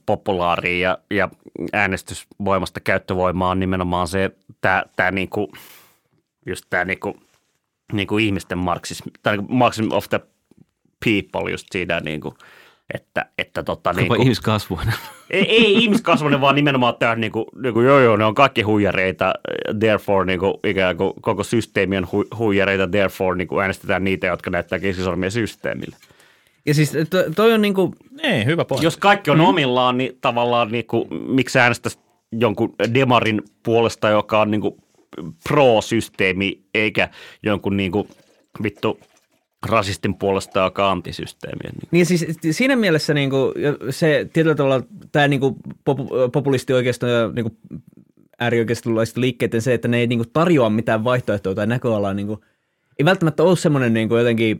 populaaria ja, ja äänestysvoimasta käyttövoimaa on nimenomaan se, tämä, tämä niinku, just tämä niinku, niinku ihmisten marksismi, tai niinku marxism of the people just siinä niinku, että, että tota, niin kuin, ihmiskasvuinen. Ei, ei ihmiskasvuinen, vaan nimenomaan tämä, niin kuin, niin kuin, joo joo, ne on kaikki huijareita, therefore niin kuin, ikään kuin koko systeemi on hu, huijareita, therefore niin kuin äänestetään niitä, jotka näyttää keskisormia systeemille. Ja siis to, toi on niinku... Ei, hyvä pointti. Jos kaikki on mm. omillaan, niin tavallaan niinku, miksi äänestäisi jonkun demarin puolesta, joka on niinku pro-systeemi, eikä jonkun niinku vittu rasistin puolesta, joka on antisysteemi. Niin. niin siis siinä mielessä niin kuin, se tietyllä tavalla tämä niin kuin pop, populisti-oikeisto ja niin kuin äärioikeistolaiset liikkeiden se, että ne ei niin kuin tarjoa mitään vaihtoehtoa tai näköalaa, niin kuin, ei välttämättä ole semmoinen niin kuin jotenkin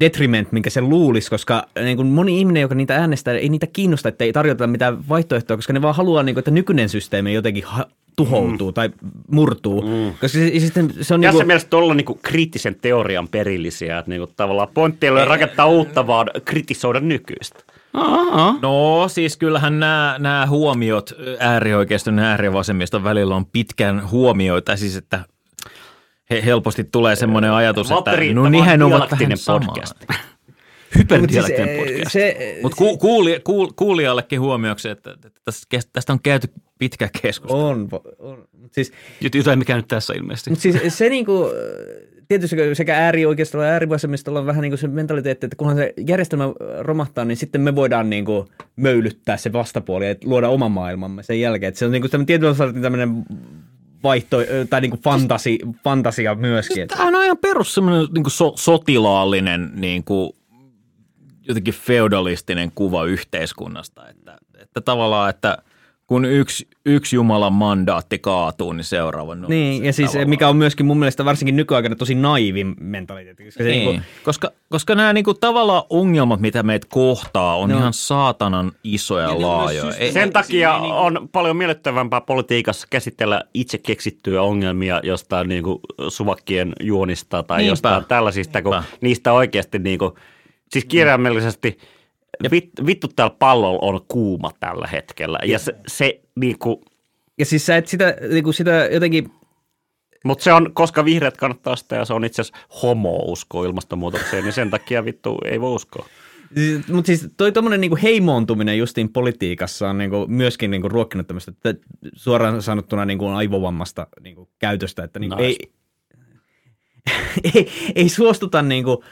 detriment, minkä se luulisi, koska niin kuin moni ihminen, joka niitä äänestää, ei niitä kiinnosta, että ei tarjota mitään vaihtoehtoa, koska ne vaan haluaa, niin kuin, että nykyinen systeemi jotenkin ha- tuhoutuu mm. tai murtuu. Mm. Koska se, se, se on Tässä niin kuin... mielessä olla niin kuin kriittisen teorian perillisiä, että niin kuin tavallaan pointti ei ole rakentaa uutta, vaan kritisoida nykyistä. Aha. No siis kyllähän nämä, nämä huomiot äärioikeiston ja äärivasemmiston välillä on pitkän huomioita, siis että he, helposti tulee semmoinen ajatus, että no niinhän ovat vähän podcast. Hyperdialektinen siis, podcast. Se, Mutta ku, kuuli, kuul, kuulijallekin huomioksi, että, että tästä on käyty pitkä keskustelu. On, on. Siis, Jotain mikä nyt tässä ilmeisesti. Mutta siis se niinku, tietysti sekä äärioikeistolla ja äärivasemmistolla on vähän niin kuin se mentaliteetti, että kunhan se järjestelmä romahtaa, niin sitten me voidaan niin kuin möylyttää se vastapuoli ja luoda oma maailmamme sen jälkeen. Että se on niin kuin tietyllä tavalla tämmöinen vaihto, tai niin kuin fantasi, fantasia myöskin. Siis tämä on aina perus semmoinen niin so, sotilaallinen niin kuin, jotenkin feudalistinen kuva yhteiskunnasta, että, että tavallaan, että kun yksi, yksi Jumalan mandaatti kaatuu, niin seuraava no, Niin, ja siis tavallaan. mikä on myöskin mun mielestä varsinkin nykyaikana tosi naivi mentaliteetti. Koska, niin. niin kuin, koska, koska nämä niin kuin, tavallaan ongelmat, mitä meitä kohtaa, on no. ihan saatanan isoja ja laajoja. Ei, Sen takia niin, on paljon miellyttävämpää politiikassa käsitellä itse keksittyjä ongelmia jostain niin kuin suvakkien juonista tai Niinpä. jostain tällaisista, kun Niinpä. niistä oikeasti niin kuin, siis kirjaimellisesti – ja vit, vittu täällä pallolla on kuuma tällä hetkellä. Ja se, se niin kuin... Ja siis sä et sitä, niin kuin sitä jotenkin... Mutta se on, koska vihreät kannattaa sitä ja se on itse asiassa homo usko ilmastonmuutokseen, niin sen takia vittu ei voi uskoa. Siis, Mutta siis toi tuommoinen niinku heimoontuminen justiin politiikassa on niinku myöskin niinku ruokkinut tämmöistä suoraan sanottuna niinku aivovammasta niinku käytöstä, että niinku nice. ei, ei, ei suostuta niinku –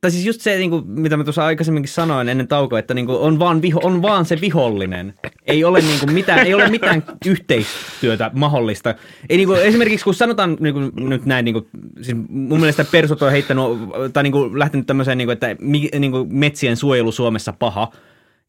tai siis just se, niin kuin, mitä mä tuossa aikaisemminkin sanoin ennen taukoa, että niin kuin, on, vaan viho, on vaan se vihollinen. Ei ole, niin kuin, mitään, ei ole mitään yhteistyötä mahdollista. Ei, niin kuin, esimerkiksi kun sanotaan niin kuin, nyt näin, niin kuin, siis mun mielestä persut on heittänyt, tai niin kuin, lähtenyt tämmöiseen, niin kuin, että niin kuin, metsien suojelu Suomessa paha –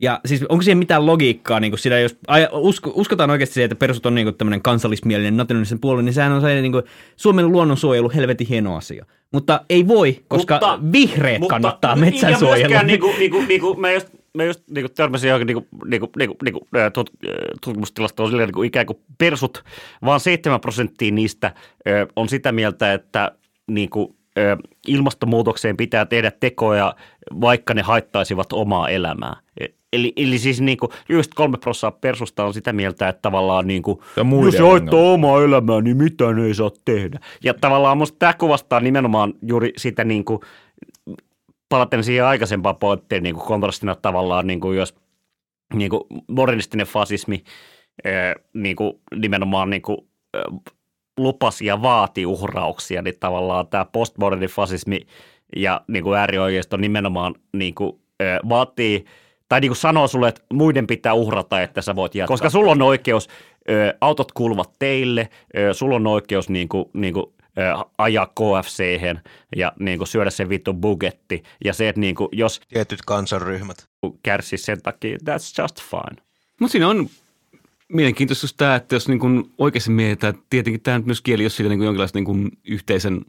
ja siis onko siihen mitään logiikkaa, niin kuin sitä, jos usko, uskotaan oikeasti siihen, että persut on niin tämmöinen kansallismielinen nationalistinen puolue, niin sehän on se niin kuin, Suomen luonnonsuojelu helvetin hieno asia. Mutta ei voi, koska mutta, vihreät mutta, kannattaa metsänsuojelua. Ja niin kuin, niin kuin, niin kuin, mä just mä just niin kuin törmäsin johonkin niin kuin, niin kuin, niin kuin, niin kuin, tut, tutkimustilastoon silleen niin kuin ikään kuin persut, vaan 7 prosenttia niistä ää, on sitä mieltä, että niin kuin, ää, ilmastonmuutokseen pitää tehdä tekoja, vaikka ne haittaisivat omaa elämää. Eli, eli siis niin kuin, just kolme prosenttia persusta on sitä mieltä, että tavallaan niin kuin, jos ongelma. omaa elämää, niin mitään ei saa tehdä. Ja tavallaan musta tämä kuvastaa nimenomaan juuri sitä niin kuin, palaten siihen aikaisempaan pointtiin niin kuin kontrastina tavallaan, niin kuin jos niin kuin modernistinen fasismi ää, niin kuin nimenomaan niin kuin, ää, lupasi ja vaati uhrauksia, niin tavallaan tämä postmoderni fasismi ja niin kuin äärioikeisto nimenomaan niin kuin, ää, vaatii tai niin kuin sanoo sulle, että muiden pitää uhrata, että sä voit jatkaa. Koska sulla on oikeus, ö, autot kuuluvat teille, ö, sulla on oikeus niin kuin, niin kuin, ö, ajaa kfc ja niin kuin syödä se vittu bugetti. Ja se, että niin kuin, jos Tietyt kansanryhmät. kärsii sen takia, that's just fine. Mutta siinä on mielenkiintoista just tämä, että jos niin kuin oikeasti mietitään, että tietenkin tämä nyt myös kieli, jos siitä niin kuin jonkinlaista niin kuin yhteisen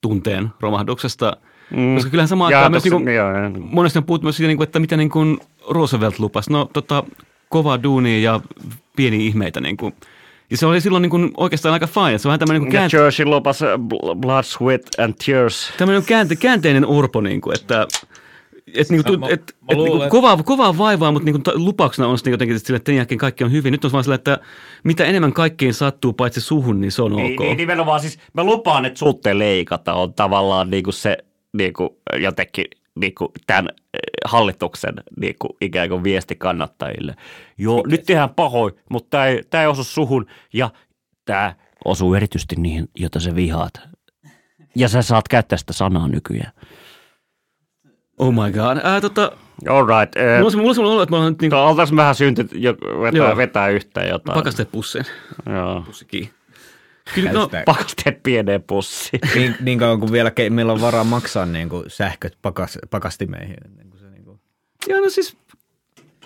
tunteen romahduksesta, mm. koska kyllähän samaan aikaan myös niin kuin, monesti on puhuttu myös siitä, niin kuin, että mitä niin kuin Roosevelt lupasi. No tota, kova duuni ja pieni ihmeitä. Niin kuin. Ja se oli silloin niin kuin oikeastaan aika fine. Se on vähän tämmöinen niin Ja käänte- Churchill lupasi äh, bl- blood, sweat and tears. tämmöinen käänte, käänteinen orpo, niin kuin, että et, niin kuin, Mä- et, et, mä et, luulen, niin että- kovaa, kovaa vaivaa, mutta niin kuin, lupauksena on sitten jotenkin sille, että sen jälkeen kaikki on hyvin. Nyt on vaan sillä, että mitä enemmän kaikkiin sattuu paitsi suhun, niin se on Niin, ok. niin, nimenomaan siis mä lupaan, että sutte leikata on tavallaan niin kuin se niin kuin jotenkin niin kuin tämän eh, hallituksen niin kuin ikään kuin viesti kannattajille. Joo, nyt tehdään pahoin, mutta tämä ei, tämä ei osu suhun ja tämä osuu erityisesti niihin, joita sä vihaat. Ja sä saat käyttää sitä sanaa nykyään. Oh my god. Ää, tota, All right. mulla on se- mulla on semmoinen olo, että mä oon nyt niin oltaisiin vähän synty, vetää, Joo. vetää yhteen jotain. pakasteet pussiin. Joo. Pussi kiinni. Kyllä, no, Pakasteet pieneen pussiin. niin, niin kauan kuin vielä ke- meillä on varaa maksaa niin kuin sähköt pakas, pakastimeihin. Niin kuin se, niin kuin. ja no siis,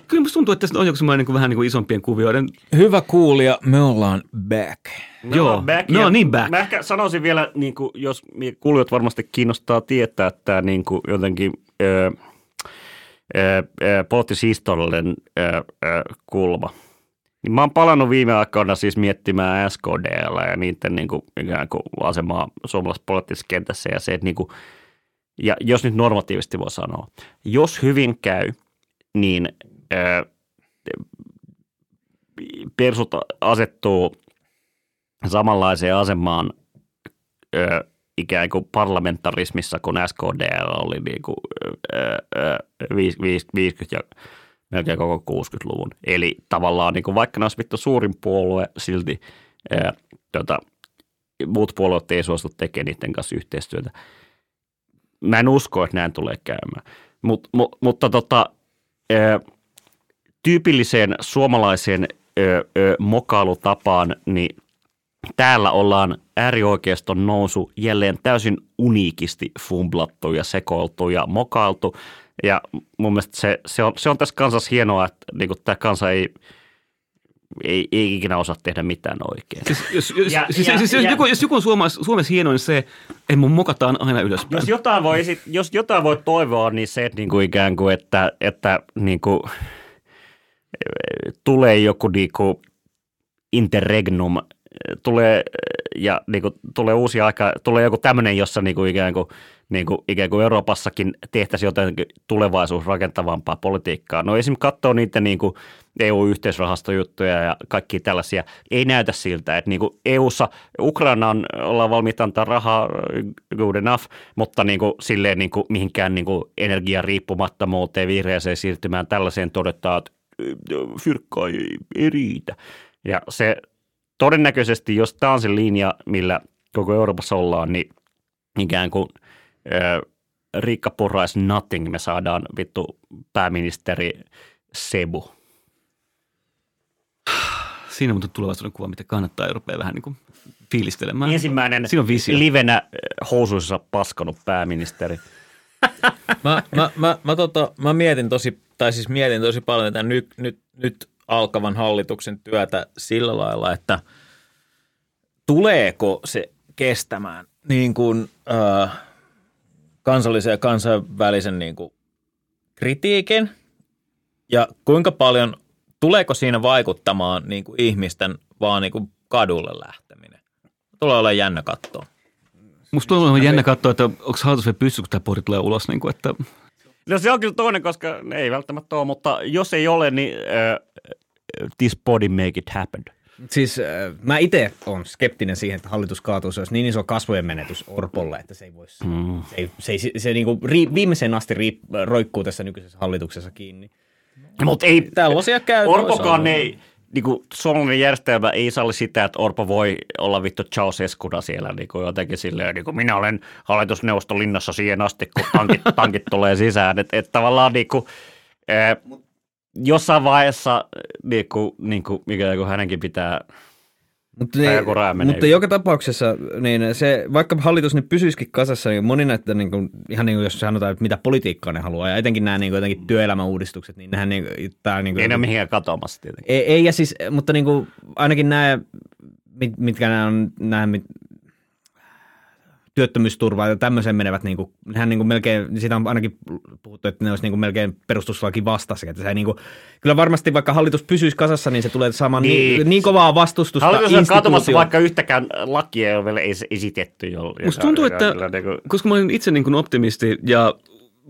kyllä musta tuntuu, että tässä on joku semmoinen niin kuin, vähän niin kuin isompien kuvioiden. Hyvä kuulija, me ollaan back. No, Joo. back No niin, back. Mä ehkä sanoisin vielä, niin kuin, jos kuulijat varmasti kiinnostaa tietää, että tämä niin kuin, jotenkin ö, ö, ö, poliittis-historiallinen ö, ö, kulma. Niin mä oon palannut viime aikoina siis miettimään SKDL ja niiden niin kuin, ikään kuin asemaa suomalaisessa poliittisessa kentässä ja se, että niin kuin, ja jos nyt normatiivisesti voi sanoa, jos hyvin käy, niin ö, persut asettuu samanlaiseen asemaan ö, ikään kuin parlamentarismissa kuin SKDL oli niin kuin, ö, ö, viis- viis- 50 ja melkein koko 60-luvun. Eli tavallaan niin kuin vaikka ne olisi vittu suurin puolue, silti ö, tota, muut puolueet ei suostu tekemään niiden kanssa yhteistyötä. Mä en usko, että näin tulee käymään. Mut, mu, mutta tota, ö, tyypilliseen suomalaiseen ö, ö, mokailutapaan, niin täällä ollaan äärioikeiston nousu jälleen täysin uniikisti fumblattu ja sekoiltu ja mokailtu. Ja mun mielestä se, se, on, se on tässä kansassa hienoa, että niin tämä kansa ei, ei, ei ikinä osaa tehdä mitään oikein. Siis, jos, jos, Ja- siis, ja- siis, jos, ja- joku, jos joku on Suomessa, Suomessa hienoin se, että mun mokataan aina ylöspäin. Jos jotain voi, jos jotain voi toivoa, niin se, että niin kuin ikään kuin, että, että niin kuin, tulee joku niin kuin interregnum, tulee, ja niin kuin, tulee uusi aika, tulee joku tämmöinen, jossa niin kuin ikään, kuin, niin kuin, ikään kuin Euroopassakin tehtäisiin jotain tulevaisuus rakentavampaa politiikkaa. No esimerkiksi katsoo niitä niin kuin EU-yhteisrahastojuttuja ja kaikki tällaisia, ei näytä siltä, että niin kuin EU-ssa Ukrainaan ollaan valmiita antaa rahaa good enough, mutta niin kuin, silleen niin kuin, mihinkään niin kuin energiariippumattomuuteen, vihreäseen siirtymään tällaiseen todetaan, että fyrkkaa ei, ei riitä. Ja se todennäköisesti, jos tämä on se linja, millä koko Euroopassa ollaan, niin ikään kuin ö, Riikka Purrais nothing, me saadaan vittu pääministeri Sebu. Siinä on tulevaisuuden kuva, mitä kannattaa Eurooppaa vähän niin kuin fiilistelemään. Ensimmäinen Siinä on visio. livenä housuissa paskonut pääministeri. Mä, mä, mä, mä, tota, mä mietin tosi, tai siis mietin tosi paljon tätä nyt, nyt, nyt alkavan hallituksen työtä sillä lailla, että tuleeko se kestämään niin kuin, äh, kansallisen ja kansainvälisen niin kuin kritiikin Ja kuinka paljon, tuleeko siinä vaikuttamaan niin kuin ihmisten vaan niin kuin kadulle lähteminen? Tulee olla jännä katsoa. Musta olemaan jännä katsoa, että onko hallitus vielä pystyy, kun tämä pori tulee ulos. Niin kuin, että No se on kyllä toinen, koska ne ei välttämättä ole, mutta jos ei ole, niin uh, this body make it happen. Siis äh, mä itse olen skeptinen siihen, että hallitus kaatuu, se olisi niin iso kasvojen menetys Orpolle, että se ei voisi, mm. se, ei, se, ei, se, se niin kuin ri, viimeiseen asti riip, roikkuu tässä nykyisessä hallituksessa kiinni. Mutta ei, Tällaisia käy Orpokaan ei, niin kuin suomalainen järjestelmä ei salli sitä, että Orpo voi olla vittu Ceausescuna siellä niin kuin jotenkin silleen, niin kuin minä olen hallitusneuvoston linnassa siihen asti, kun tankit, tankit tulee sisään. Että et tavallaan niin kuin, eh, jossain vaiheessa niin kuin, niin kuin, mikä kun hänenkin pitää Mutta, menee mutta joka tapauksessa, niin se, vaikka hallitus nyt pysyisikin kasassa, niin moni näitä, niin kuin, ihan niin kuin jos sanotaan, että mitä politiikkaa ne haluaa, ja etenkin nämä niin kuin, jotenkin työelämäuudistukset, niin nehän niin, tää, niin kuin, ei ne ole mihinkään katoamassa tietenkin. ei, ei, ja siis, mutta niin kuin, ainakin nämä, mit, mitkä nämä on, nämä, mit, työttömyysturvaa ja tämmöiseen menevät, niin kuin, nehän niin kuin melkein, siitä on ainakin puhuttu, että ne olisi niin kuin melkein perustuslaki vastaisia. Että se niin kuin, kyllä varmasti vaikka hallitus pysyisi kasassa, niin se tulee saamaan niin, Niin. niin, kovaa vastustusta Hallitus on katumassa, vaikka yhtäkään lakia ei ole vielä es- esitetty. Jo, Musta tuntuu, että Niin kuin, koska mä olen itse niin kuin optimisti ja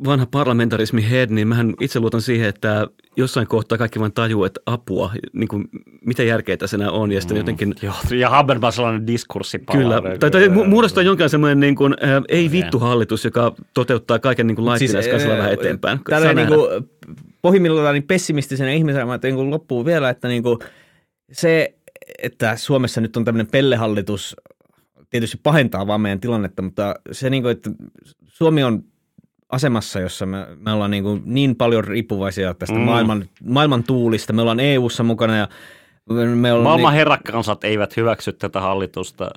vanha parlamentarismi head, niin mähän itse luotan siihen, että jossain kohtaa kaikki vain tajuu, että apua, niin kuin, mitä järkeä tässä enää on. Ja sitten jotenkin, joo, ja Habermas sellainen diskurssi kyllä, tai, tai mu- muodostaa jonkin semmoinen niin kuin, äh, ei vittu hallitus, joka toteuttaa kaiken niin kuin laittinas kanssa ää, vähän eteenpäin. Tällä niin kuin, pohjimmillaan niin pessimistisenä ihmisenä, että niin kuin loppuu vielä, että niin kuin, se, että Suomessa nyt on tämmöinen pellehallitus, tietysti pahentaa vaan meidän tilannetta, mutta se, niin kuin, että Suomi on asemassa, jossa me, me ollaan niin, kuin niin paljon riippuvaisia tästä mm. maailman, maailman tuulista. Me ollaan EU-ssa mukana ja me ollaan Maailman niin, herrakansat eivät hyväksy tätä hallitusta,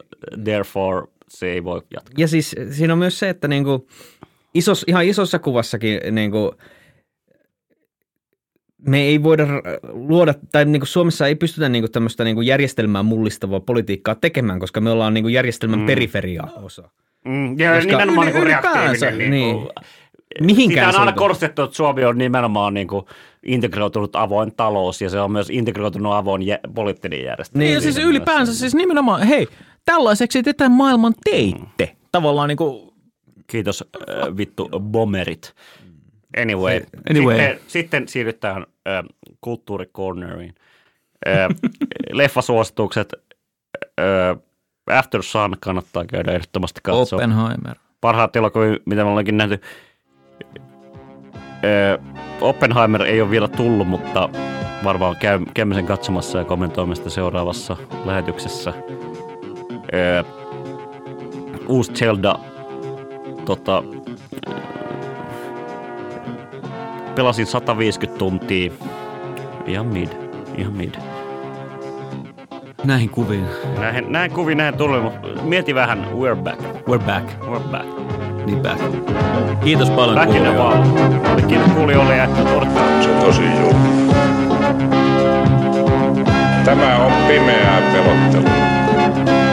therefore se ei voi jatkaa. Ja siis siinä on myös se, että niin kuin isos, ihan isossa kuvassakin niin kuin, me ei voida luoda, tai niin kuin Suomessa ei pystytä niin kuin tämmöistä niin kuin järjestelmää mullistavaa politiikkaa tekemään, koska me ollaan niin kuin järjestelmän mm. periferia-osa. Mm, ja Koska nimenomaan niin yli- kuin ylipäänsä, reaktiivinen. Niin kuin, Mihinkään Sitä on aina korostettu, että Suomi on nimenomaan niin kuin integroitunut avoin talous ja se on myös integroitunut avoin jä- poliittinen järjestelmä. Niin, ja siis ylipäänsä siis nimenomaan, hei, tällaiseksi te tämän maailman teitte. Tavallaan niin kuin, Kiitos äh, vittu bomberit. Anyway, Anyway. Sitten, sitten siirrytään äh, kulttuuricorneriin. Äh, leffasuositukset. Äh, After Sun kannattaa käydä ehdottomasti katsoa. Oppenheimer. Parhaat elokuvia, mitä me ollaankin nähty. Ö, Oppenheimer ei ole vielä tullut, mutta varmaan käy, käymme sen katsomassa ja kommentoimme sitä seuraavassa lähetyksessä. Ö, uusi Zelda. Tota, pelasin 150 tuntia. Ihan mid. Ihan mid. Näihin kuviin. Näin, näin kuvin näin tuli, mutta mieti vähän. We're back. We're back. We're back. Niin back. Kiitos paljon Back kuulijoille. wall. Kiitos kuulijoille ja että odottaa. Se on tosi julma. Tämä on pimeää pelottelua.